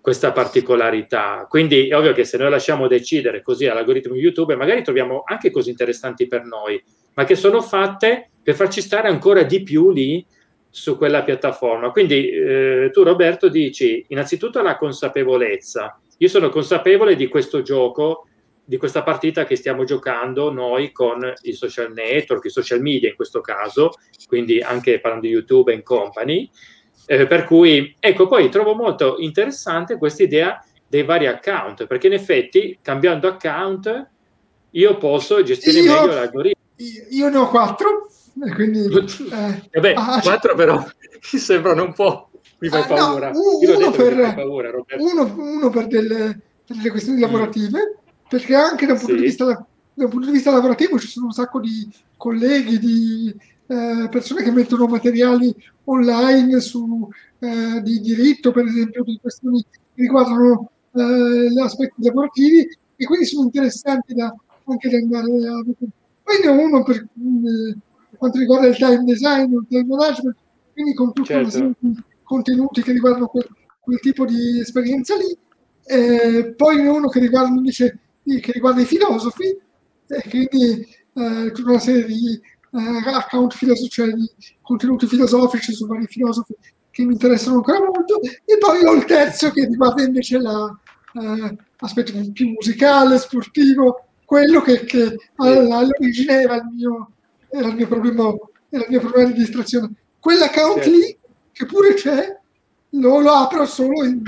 questa particolarità. Quindi è ovvio che se noi lasciamo decidere così all'algoritmo YouTube, magari troviamo anche cose interessanti per noi, ma che sono fatte per farci stare ancora di più lì su quella piattaforma. Quindi eh, tu Roberto dici innanzitutto la consapevolezza, io sono consapevole di questo gioco, di questa partita che stiamo giocando noi con i social network, i social media in questo caso, quindi anche parlando di YouTube e company. Eh, per cui, ecco, poi trovo molto interessante questa idea dei vari account, perché in effetti cambiando account io posso gestire io, meglio l'algoritmo. Io ne ho quattro, quindi... Eh, beh, ah, quattro però mi sembrano un po' mi fai ah, paura. No, uno, per, paura uno, uno, per, delle, delle questioni mm. lavorative, perché anche da un, punto sì. di vista, da un punto di vista lavorativo ci sono un sacco di colleghi, di eh, persone che mettono materiali online su, eh, di diritto, per esempio, di questioni che riguardano eh, gli aspetti lavorativi e quindi sono interessanti da, anche da andare a vedere. Poi ne ho uno per, eh, quanto riguarda il time design, il time management, quindi con tutta certo. una serie di contenuti che riguardano quel, quel tipo di esperienza lì. Eh, poi uno che riguarda invece che riguarda i filosofi, e quindi eh, tutta una serie di eh, account filosofici, cioè di contenuti filosofici su vari filosofi che mi interessano ancora molto, e poi ho il terzo che riguarda invece l'aspetto eh, più musicale, sportivo, quello che, che all'origine era il mio, era il mio problema, era il mio problema di distrazione. Quell'account certo. lì che pure c'è, lo, lo apro solo in,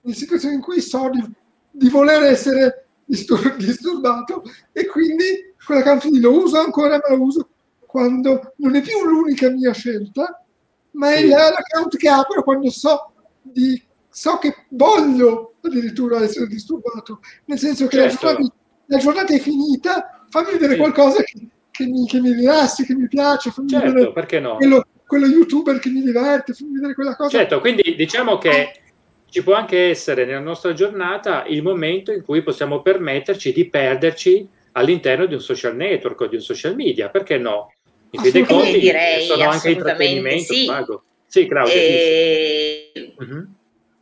in, situazioni in cui so di, di voler essere distur- disturbato e quindi quell'account lì lo uso ancora, ma lo uso quando non è più l'unica mia scelta, ma sì. è l'account che apro quando so, di, so che voglio addirittura essere disturbato, nel senso che certo. la, giornata, la, giornata, è finita, fammi vedere sì. qualcosa che, che, mi, che mi rilassi, che mi piace, fammi certo, vedere perché no? quello, quello youtuber che mi diverte, fammi vedere quella cosa. Certo, quindi diciamo che ci può anche essere nella nostra giornata il momento in cui possiamo permetterci di perderci all'interno di un social network o di un social media, perché no? In fin dei conti direi, sono anche intrattenimento, sì. Sì, Claudia. E... Uh-huh.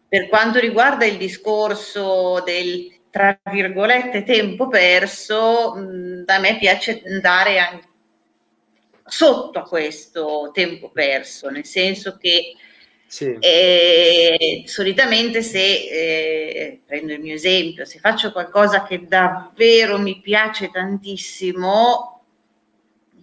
Per quanto riguarda il discorso del tra virgolette tempo perso, mh, a me piace andare anche sotto a questo tempo perso, nel senso che sì. eh, solitamente se eh, prendo il mio esempio, se faccio qualcosa che davvero mi piace tantissimo,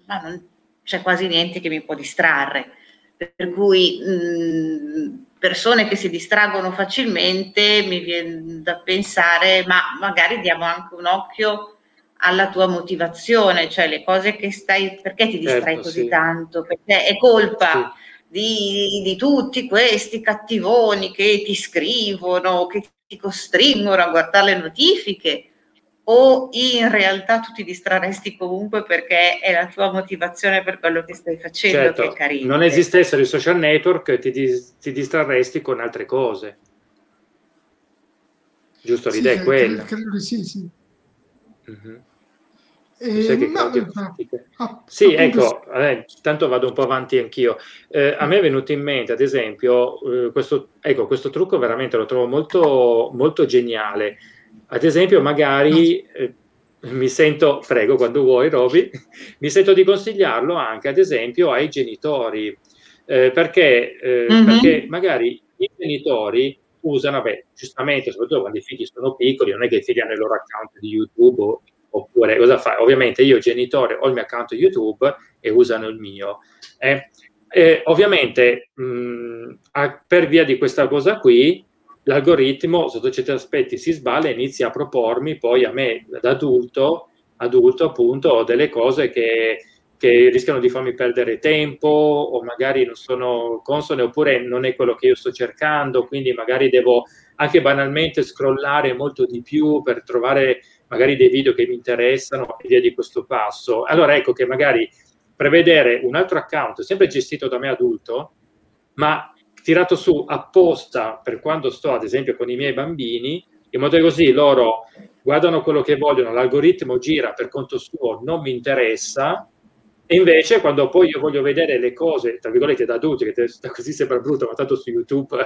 ma non c'è quasi niente che mi può distrarre. Per cui mh, persone che si distraggono facilmente mi viene da pensare, ma magari diamo anche un occhio alla tua motivazione, cioè le cose che stai, perché ti distrai certo, così sì. tanto? Perché è colpa sì. Di, di, tutti questi cattivoni che ti scrivono, che ti costringono a guardare le notifiche, o in realtà tu ti distrarresti comunque perché è la tua motivazione per quello che stai facendo certo, che è carino. Non esistessero i social network, ti, ti distrarresti con altre cose. Giusto, l'idea sì, è quella. Credo, sì, sì. Mm-hmm. Eh, no, ah, sì, ecco, eh, tanto vado un po' avanti anch'io. Eh, a me è venuto in mente, ad esempio, eh, questo, ecco, questo trucco veramente lo trovo molto, molto geniale. Ad esempio, magari eh, mi sento, prego, quando vuoi, Roby, mi sento di consigliarlo anche, ad esempio, ai genitori, eh, perché, mm-hmm. perché magari i genitori usano, beh, giustamente, soprattutto quando i figli sono piccoli, non è che i figli hanno il loro account di YouTube o oppure cosa fai? Ovviamente io genitore ho il mio account YouTube e usano il mio. Eh, eh, ovviamente mh, a, per via di questa cosa qui l'algoritmo sotto certi aspetti si sballa e inizia a propormi poi a me da adulto, adulto appunto delle cose che, che rischiano di farmi perdere tempo o magari non sono consone oppure non è quello che io sto cercando, quindi magari devo anche banalmente scrollare molto di più per trovare magari dei video che mi interessano e via di questo passo. Allora ecco che magari prevedere un altro account, sempre gestito da me adulto, ma tirato su apposta per quando sto ad esempio con i miei bambini, in modo che così loro guardano quello che vogliono, l'algoritmo gira per conto suo, non mi interessa, e invece quando poi io voglio vedere le cose, tra virgolette, da adulti, che così sembra brutto, ma tanto su YouTube,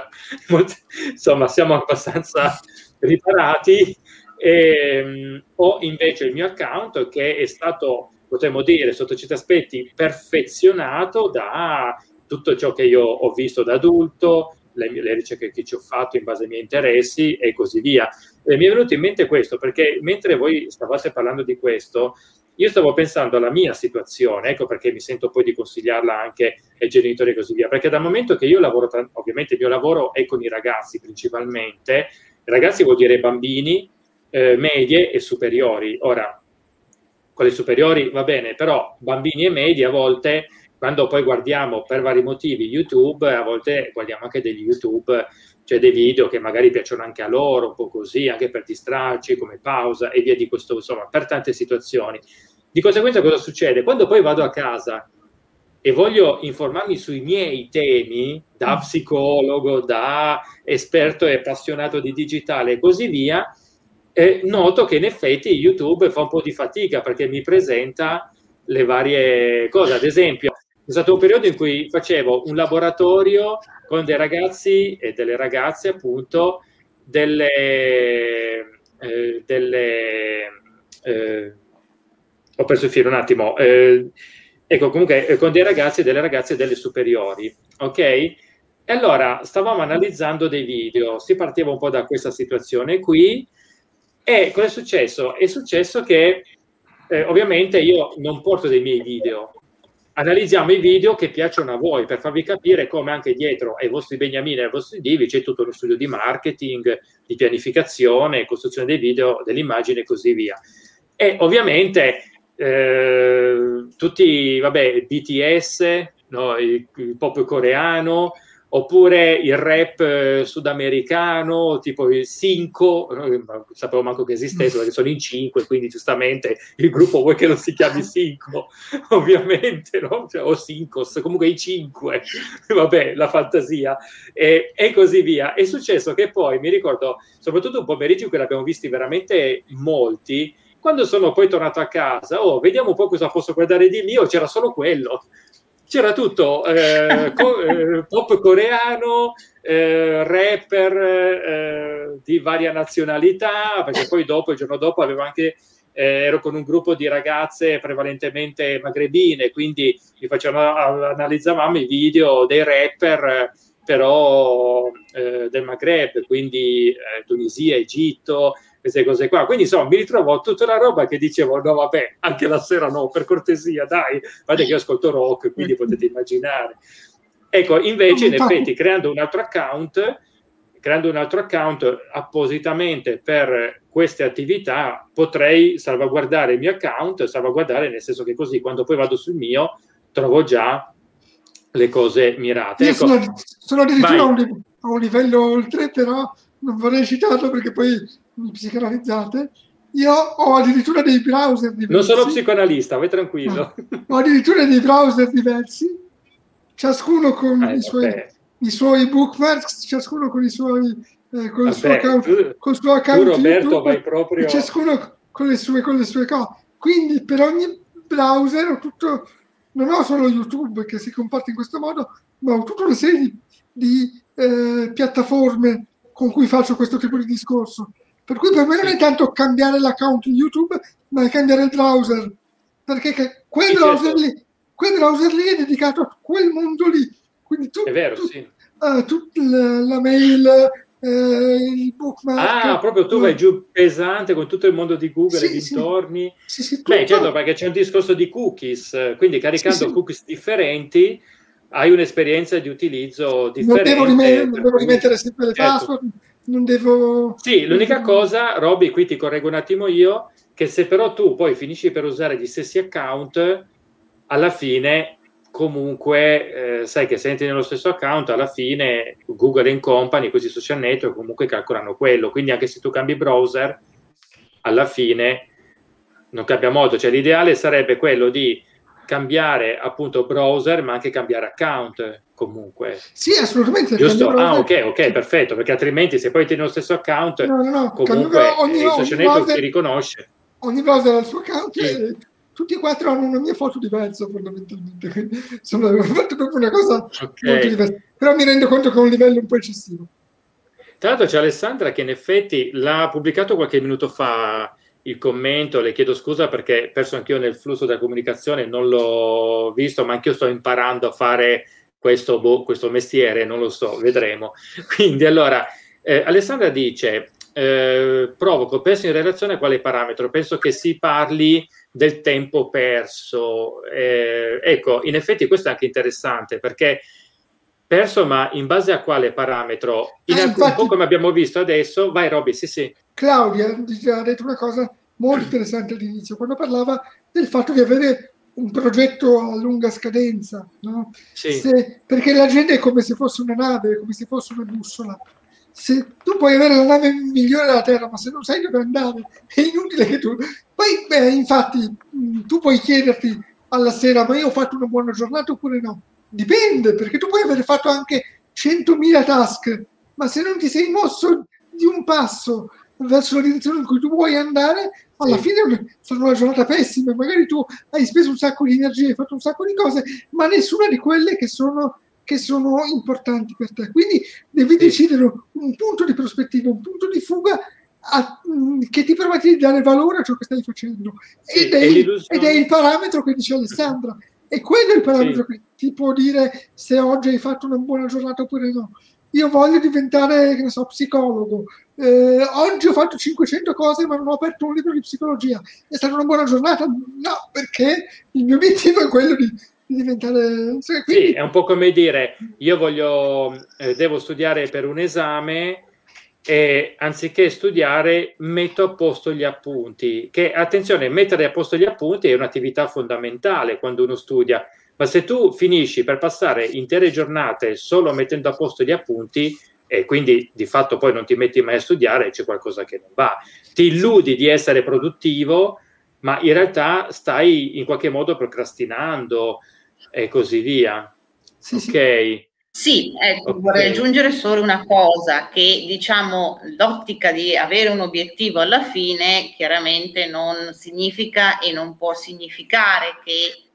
insomma, siamo abbastanza riparati, e, ehm, ho invece il mio account che è stato, potremmo dire, sotto certi aspetti, perfezionato da tutto ciò che io ho visto da adulto, le, le, ricerche che ci ho fatto in base ai miei interessi e così via. E mi è venuto in mente questo perché mentre voi stavate parlando di questo, io stavo pensando alla mia situazione, ecco perché mi sento poi di consigliarla anche ai genitori e così via, perché dal momento che io lavoro, ovviamente il mio lavoro è con i ragazzi principalmente, ragazzi vuol dire bambini, eh, medie e superiori. Ora, con le superiori va bene, però bambini e medi a volte, quando poi guardiamo per vari motivi YouTube, a volte guardiamo anche degli YouTube, cioè dei video che magari piacciono anche a loro, un po' così, anche per distrarci, come pausa e via di questo, insomma, per tante situazioni. Di conseguenza cosa succede? Quando poi vado a casa e voglio informarmi sui miei temi, da psicologo, da esperto e appassionato di digitale e così via, e noto che in effetti YouTube fa un po' di fatica perché mi presenta le varie cose. Ad esempio, è stato un periodo in cui facevo un laboratorio con dei ragazzi e delle ragazze, appunto, delle, eh, delle eh, ho perso il filo un attimo. Eh, ecco, comunque, eh, con dei ragazzi e delle ragazze delle superiori, ok? E allora stavamo analizzando dei video, si partiva un po' da questa situazione qui e cosa è successo? È successo che eh, ovviamente io non porto dei miei video, analizziamo i video che piacciono a voi per farvi capire come anche dietro ai vostri beniamini e ai vostri divi c'è tutto uno studio di marketing, di pianificazione, costruzione dei video, dell'immagine e così via. E ovviamente eh, tutti, vabbè, BTS, no, il, il pop coreano, oppure il rap eh, sudamericano, tipo il Cinco, no? sapevo manco che esistesse perché sono in cinque, quindi giustamente il gruppo vuoi che non si chiami Cinco, ovviamente, no? Cioè, o Cincos, comunque i cinque, vabbè, la fantasia, e, e, così via. È successo che poi, mi ricordo, soprattutto un pomeriggio in cui l'abbiamo visti veramente molti, quando sono poi tornato a casa, oh, vediamo un po' cosa posso guardare di mio, c'era solo quello c'era tutto eh, co- eh, pop coreano, eh, rapper eh, di varia nazionalità, perché poi dopo, il giorno dopo, avevo anche eh, ero con un gruppo di ragazze prevalentemente magrebine, quindi mi facevano, analizzavamo i video dei rapper però eh, del Maghreb, quindi Tunisia, Egitto, queste cose qua. Quindi insomma mi ritrovo tutta la roba che dicevo, no vabbè, anche la sera no, per cortesia, dai, guarda che io ascolto rock, quindi potete immaginare. Ecco, invece in effetti creando un altro account creando un altro account appositamente per queste attività, potrei salvaguardare il mio account, salvaguardare nel senso che così quando poi vado sul mio trovo già le cose mirate. Io ecco, sono, sono addirittura a un, a un, livello oltre, però non vorrei citarlo perché poi psicanalizzate. Io ho addirittura dei browser diversi. Non sono psicoanalista, vai tranquillo. No. Ho addirittura dei browser diversi, ciascuno con eh, i suoi i suoi bookmarks, ciascuno con i suoi eh, con, il suo account, col suo account tu Roberto YouTube, vai proprio ciascuno con le sue, con le sue cose. Quindi per ogni browser ho tutto, non ho solo YouTube che si comporta in questo modo, ma ho tutta una serie di, di eh, piattaforme con cui faccio questo tipo di discorso. Per cui per me non è tanto cambiare l'account YouTube, ma è cambiare il browser. Perché quel, browser certo. lì, quel browser lì è dedicato a quel mondo lì quindi tu, è vero, tu, sì. Uh, tutta la, la, mail, uh, il bookmark. Ah, proprio tu vai giù pesante con tutto il mondo di Google sì, e dintorni. Sì, sì, Beh, certo, perché c'è un discorso di cookies, quindi caricando cookies differenti hai un'esperienza di utilizzo differente. Non devo, rimettere, non devo rimettere sempre le certo. password, non devo... Sì, l'unica cosa, Robby, qui ti correggo un attimo io, che se però tu poi finisci per usare gli stessi account, alla fine comunque eh, sai che se entri nello stesso account alla fine Google and Company, questi social network comunque calcolano quello, quindi anche se tu cambi browser alla fine non cambia molto, cioè l'ideale sarebbe quello di cambiare appunto browser ma anche cambiare account comunque. Sì, assolutamente. Giusto? Ah, ok, ok, perfetto, perché altrimenti se poi tieni lo stesso account no, no, no. comunque ogni, il social network ti riconosce. Ogni browser ha il suo account sì. e tutti e quattro hanno una mia foto diversa fondamentalmente, quindi sono fatto proprio una cosa okay. molto diversa, però mi rendo conto che è un livello un po' eccessivo. Tra l'altro c'è Alessandra che in effetti l'ha pubblicato qualche minuto fa il commento, le chiedo scusa perché perso anch'io nel flusso della comunicazione, non l'ho visto, ma anch'io sto imparando a fare questo, boh, questo mestiere, non lo so, vedremo. Quindi allora, eh, Alessandra dice, eh, provoco, penso in relazione a quale parametro? Penso che si parli del tempo perso. Eh, ecco, in effetti questo è anche interessante perché perso, ma in base a quale parametro? In eh, alcun, infatti, un po' come abbiamo visto adesso, vai Robby, sì sì. Claudia ha detto una cosa molto interessante all'inizio, quando parlava del fatto di avere un progetto a lunga scadenza, no? sì. Se, perché la gente è come se fosse una nave, come se fosse una bussola se tu puoi avere la nave migliore della Terra, ma se non sai dove andare, è inutile che tu... Poi, beh, infatti, tu puoi chiederti alla sera, ma io ho fatto una buona giornata oppure no? Dipende, perché tu puoi aver fatto anche 100.000 task, ma se non ti sei mosso di un passo verso la direzione in cui tu vuoi andare, alla sì. fine sarà una giornata pessima. Magari tu hai speso un sacco di energia, hai fatto un sacco di cose, ma nessuna di quelle che sono che sono importanti per te. Quindi devi sì. decidere un punto di prospettiva, un punto di fuga a, mm, che ti permette di dare valore a ciò che stai facendo. Sì, ed, è il, ed, è il, parametro che dice Alessandra. E quello è il parametro che ti può dire se oggi hai fatto una buona giornata oppure no. Io voglio diventare, che ne so, psicologo. Eh, oggi ho fatto 500 cose ma non ho aperto un libro di psicologia. È stata una buona giornata? No, perché il mio obiettivo è quello di diventare... Cioè, quindi... Sì, è un po' come dire, io voglio, eh, devo studiare per un esame e anziché studiare metto a posto gli appunti, che attenzione, mettere a posto gli appunti è un'attività fondamentale quando uno studia, ma se tu finisci per passare intere giornate solo mettendo a posto gli appunti e quindi di fatto poi non ti metti mai a studiare, c'è qualcosa che non va. Ti illudi di essere produttivo, ma in realtà stai in qualche modo procrastinando, e così via. Sì, ok. Sì, ecco, okay. vorrei aggiungere solo una cosa, che diciamo l'ottica di avere un obiettivo alla fine chiaramente non significa e non può significare che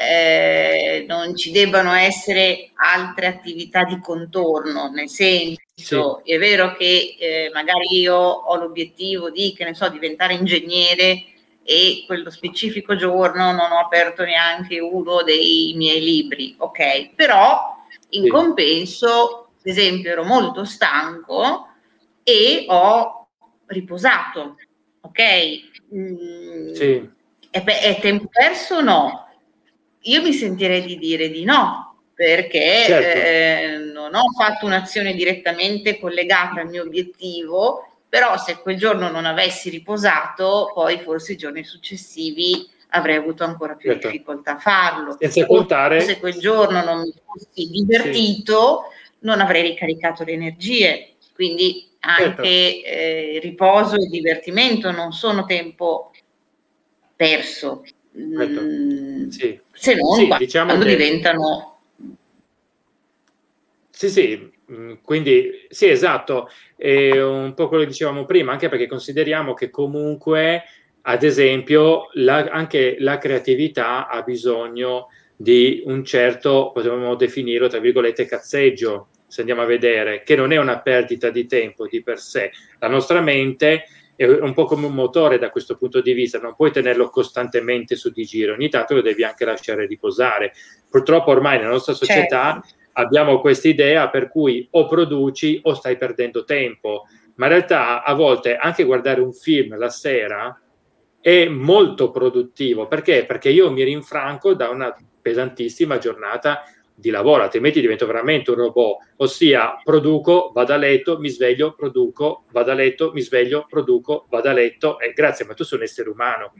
eh, non ci debbano essere altre attività di contorno, nel senso sì. è vero che eh, magari io ho l'obiettivo di, che ne so, diventare ingegnere e quello specifico giorno non ho aperto neanche uno dei miei libri, ok? Però in sì. compenso, ad esempio, ero molto stanco e ho riposato, ok? Mm, sì. È, è tempo perso o no? Io mi sentirei di dire di no, perché certo. eh, non ho fatto un'azione direttamente collegata al mio obiettivo, però se quel giorno non avessi riposato, poi forse i giorni successivi avrei avuto ancora più certo. difficoltà a farlo. Senza contare... Se quel giorno non mi fossi divertito, sì. non avrei ricaricato le energie. Quindi anche certo. eh, riposo e divertimento non sono tempo perso. Mm, sì. Se non sì, diciamo quando che... diventano... Sì, sì, mm, quindi sì, esatto, è un po' quello che dicevamo prima, anche perché consideriamo che comunque, ad esempio, la, anche la creatività ha bisogno di un certo, potremmo definirlo, tra virgolette, cazzeggio, se andiamo a vedere, che non è una perdita di tempo di per sé. La nostra mente è un po' come un motore da questo punto di vista, non puoi tenerlo costantemente su di giro, ogni tanto lo devi anche lasciare riposare. Purtroppo ormai nella nostra società certo. abbiamo questa idea per cui o produci o stai perdendo tempo, ma in realtà a volte anche guardare un film la sera è molto produttivo, perché? Perché io mi rinfranco da una pesantissima giornata di lavoro, altrimenti divento veramente un robot, ossia produco, vado a letto, mi sveglio, produco, vado a letto, mi sveglio, produco, vado a letto e grazie, ma tu sei un essere umano.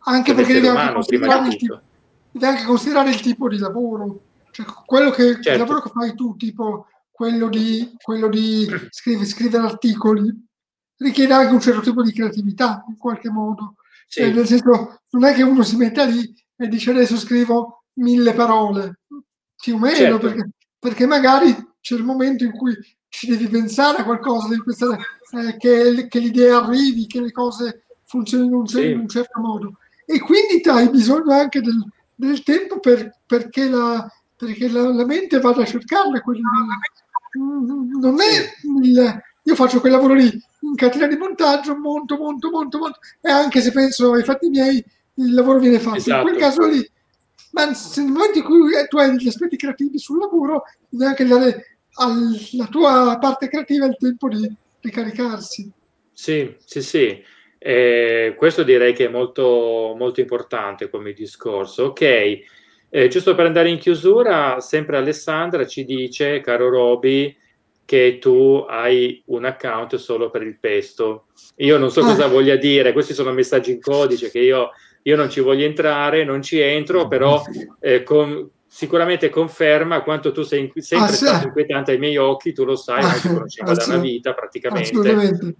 Anche perché devi anche, considerare il tipo, devi anche considerare il tipo di lavoro, cioè quello che, certo. il lavoro che fai tu, tipo quello di, quello di scrivere, scrivere articoli, richiede anche un certo tipo di creatività in qualche modo. Sì. Cioè, nel senso, non è che uno si metta lì e dice adesso scrivo mille parole, più o meno, certo. perché, perché, magari c'è il momento in cui ci devi pensare a qualcosa questa, eh, che, che l'idea arrivi, che le cose funzionino in un, sì. in un certo modo. E quindi hai bisogno anche del, del tempo per, perché, la, perché la, la, mente vada a cercarle quelle mm, non è il, io faccio quel lavoro lì in catena di montaggio monto monto monto monto e anche se penso ai fatti miei il lavoro viene fatto esatto. in quel esatto. caso lì ma nel momento in cui tu hai degli aspetti creativi sul lavoro, devi anche dare alla tua parte creativa il tempo di ricaricarsi. Sì, sì, sì. Eh, questo direi che è molto, molto importante come discorso. Ok, eh, giusto per andare in chiusura, sempre Alessandra ci dice, caro Roby, che tu hai un account solo per il pesto. Io non so ah. cosa voglia dire, questi sono messaggi in codice che io io non ci voglio entrare, non ci entro, però eh, con, sicuramente conferma quanto tu sei sempre ah, stato inquietante ai miei occhi, tu lo sai, noi ci ah, conosciamo da una vita praticamente. Assolutamente.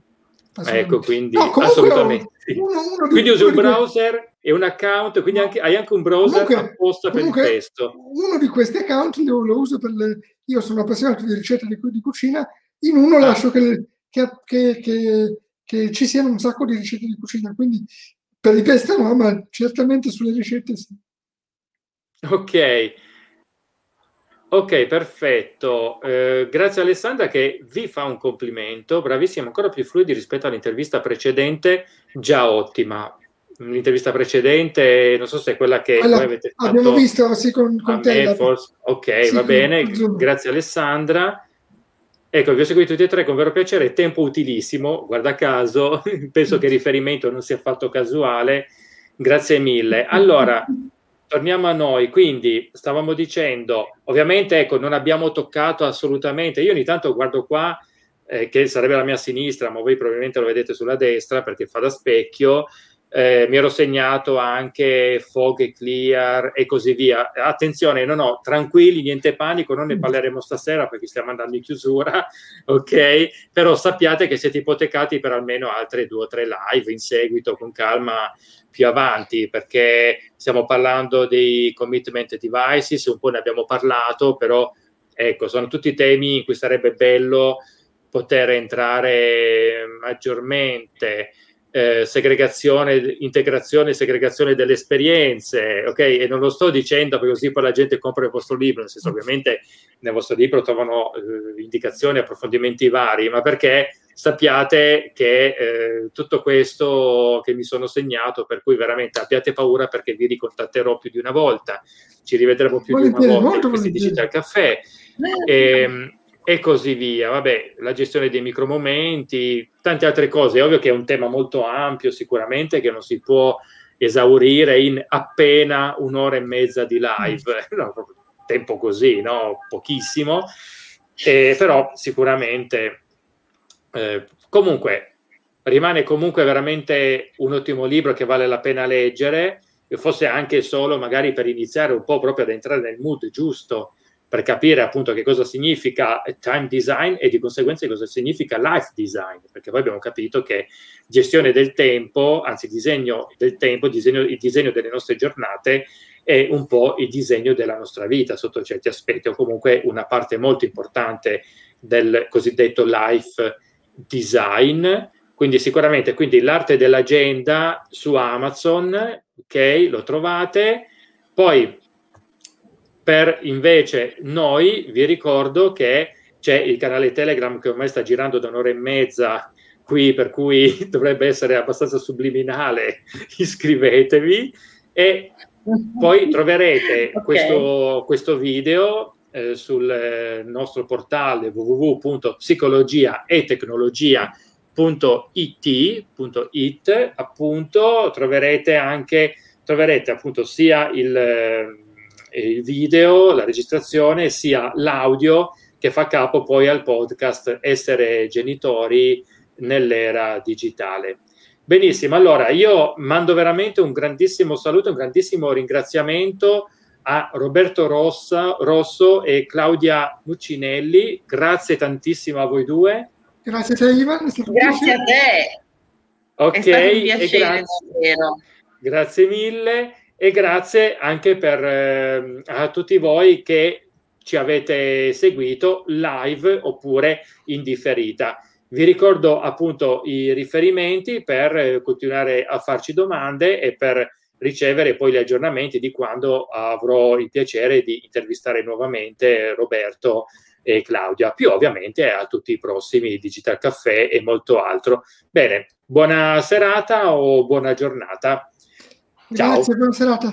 Ecco, quindi no, assolutamente. Sì. Uno, uno quindi usi un browser e un account, quindi anche, hai anche un browser comunque, apposta per il testo. Uno di questi account io lo uso per le... Io sono appassionato di ricette di, di cucina, in uno ah. lascio che, che, che, che, ci siano un sacco di ricette di cucina, quindi per i pesta no, ma certamente sulle ricette sì. Ok. Ok, perfetto. Eh, grazie Alessandra che vi fa un complimento, bravissima, ancora più fluidi rispetto all'intervista precedente, già ottima. L'intervista precedente, non so se è quella che allora, avete fatto. Abbiamo visto, sì, con, con te. Forse, ok, sì, va bene, grazie Alessandra. Ecco, vi ho seguito tutti e tre con vero piacere, tempo utilissimo, guarda caso, penso che il riferimento non sia affatto casuale, grazie mille. Allora, torniamo a noi, quindi stavamo dicendo, ovviamente ecco, non abbiamo toccato assolutamente, io ogni tanto guardo qua, eh, che sarebbe la mia sinistra, ma voi probabilmente lo vedete sulla destra perché fa da specchio, eh, mi ero segnato anche fog e clear e così via. Attenzione, no, no, tranquilli, niente panico, non ne mm. parleremo stasera perché stiamo andando in chiusura, ok? Però sappiate che siete ipotecati per almeno altre due o tre live in seguito, con calma, più avanti, perché stiamo parlando dei commitment devices, un po' ne abbiamo parlato, però ecco, sono tutti temi in cui sarebbe bello poter entrare maggiormente eh, segregazione, integrazione e segregazione delle esperienze, ok? E non lo sto dicendo perché così poi la gente compra il vostro libro, nel senso ovviamente nel vostro libro trovano eh, indicazioni, approfondimenti vari, ma perché sappiate che eh, tutto questo che mi sono segnato, per cui veramente abbiate paura perché vi ricontatterò più di una volta, ci rivedremo più volentieri, di una volta in questi Digital Caffè. E, ehm, e, così via. Vabbè, la gestione dei micromomenti, tante altre cose. È ovvio che è un tema molto ampio sicuramente che non si può esaurire in appena un'ora e mezza di live, no, tempo così, no? pochissimo, eh, però sicuramente eh, comunque rimane comunque veramente un ottimo libro che vale la pena leggere, fosse anche solo magari per iniziare un po' proprio ad entrare nel mood giusto, per capire appunto che cosa significa time design e di conseguenza cosa significa life design, perché poi abbiamo capito che gestione del tempo, anzi disegno del tempo, disegno, il disegno delle nostre giornate è un po' il disegno della nostra vita sotto certi aspetti, o comunque una parte molto importante del cosiddetto life design. Quindi sicuramente quindi l'arte dell'agenda su Amazon, ok, lo trovate. Poi per invece noi vi ricordo che c'è il canale Telegram che ormai sta girando da un'ora e mezza qui, per cui dovrebbe essere abbastanza subliminale. Iscrivetevi e poi troverete okay. questo, questo, video eh, sul eh, nostro portale www.psicologia.it, appunto troverete anche troverete appunto sia il, eh, il video, la registrazione, sia l'audio che fa capo poi al podcast Essere genitori nell'era digitale. Benissimo, allora io mando veramente un grandissimo saluto, un grandissimo ringraziamento a Roberto Rossa, Rosso e Claudia Muccinelli. Grazie tantissimo a voi due. Grazie a te, Ivan. Grazie a te. Ok, piacere, grazie, grazie mille e grazie anche per, eh, a tutti voi che ci avete seguito live oppure in differita. Vi ricordo appunto i riferimenti per eh, continuare a farci domande e per ricevere poi gli aggiornamenti di quando avrò il piacere di intervistare nuovamente Roberto e Claudia, più ovviamente a tutti i prossimi Digital Caffè e molto altro. Bene, buona serata o buona giornata. Ciao. Grazie, buona serata.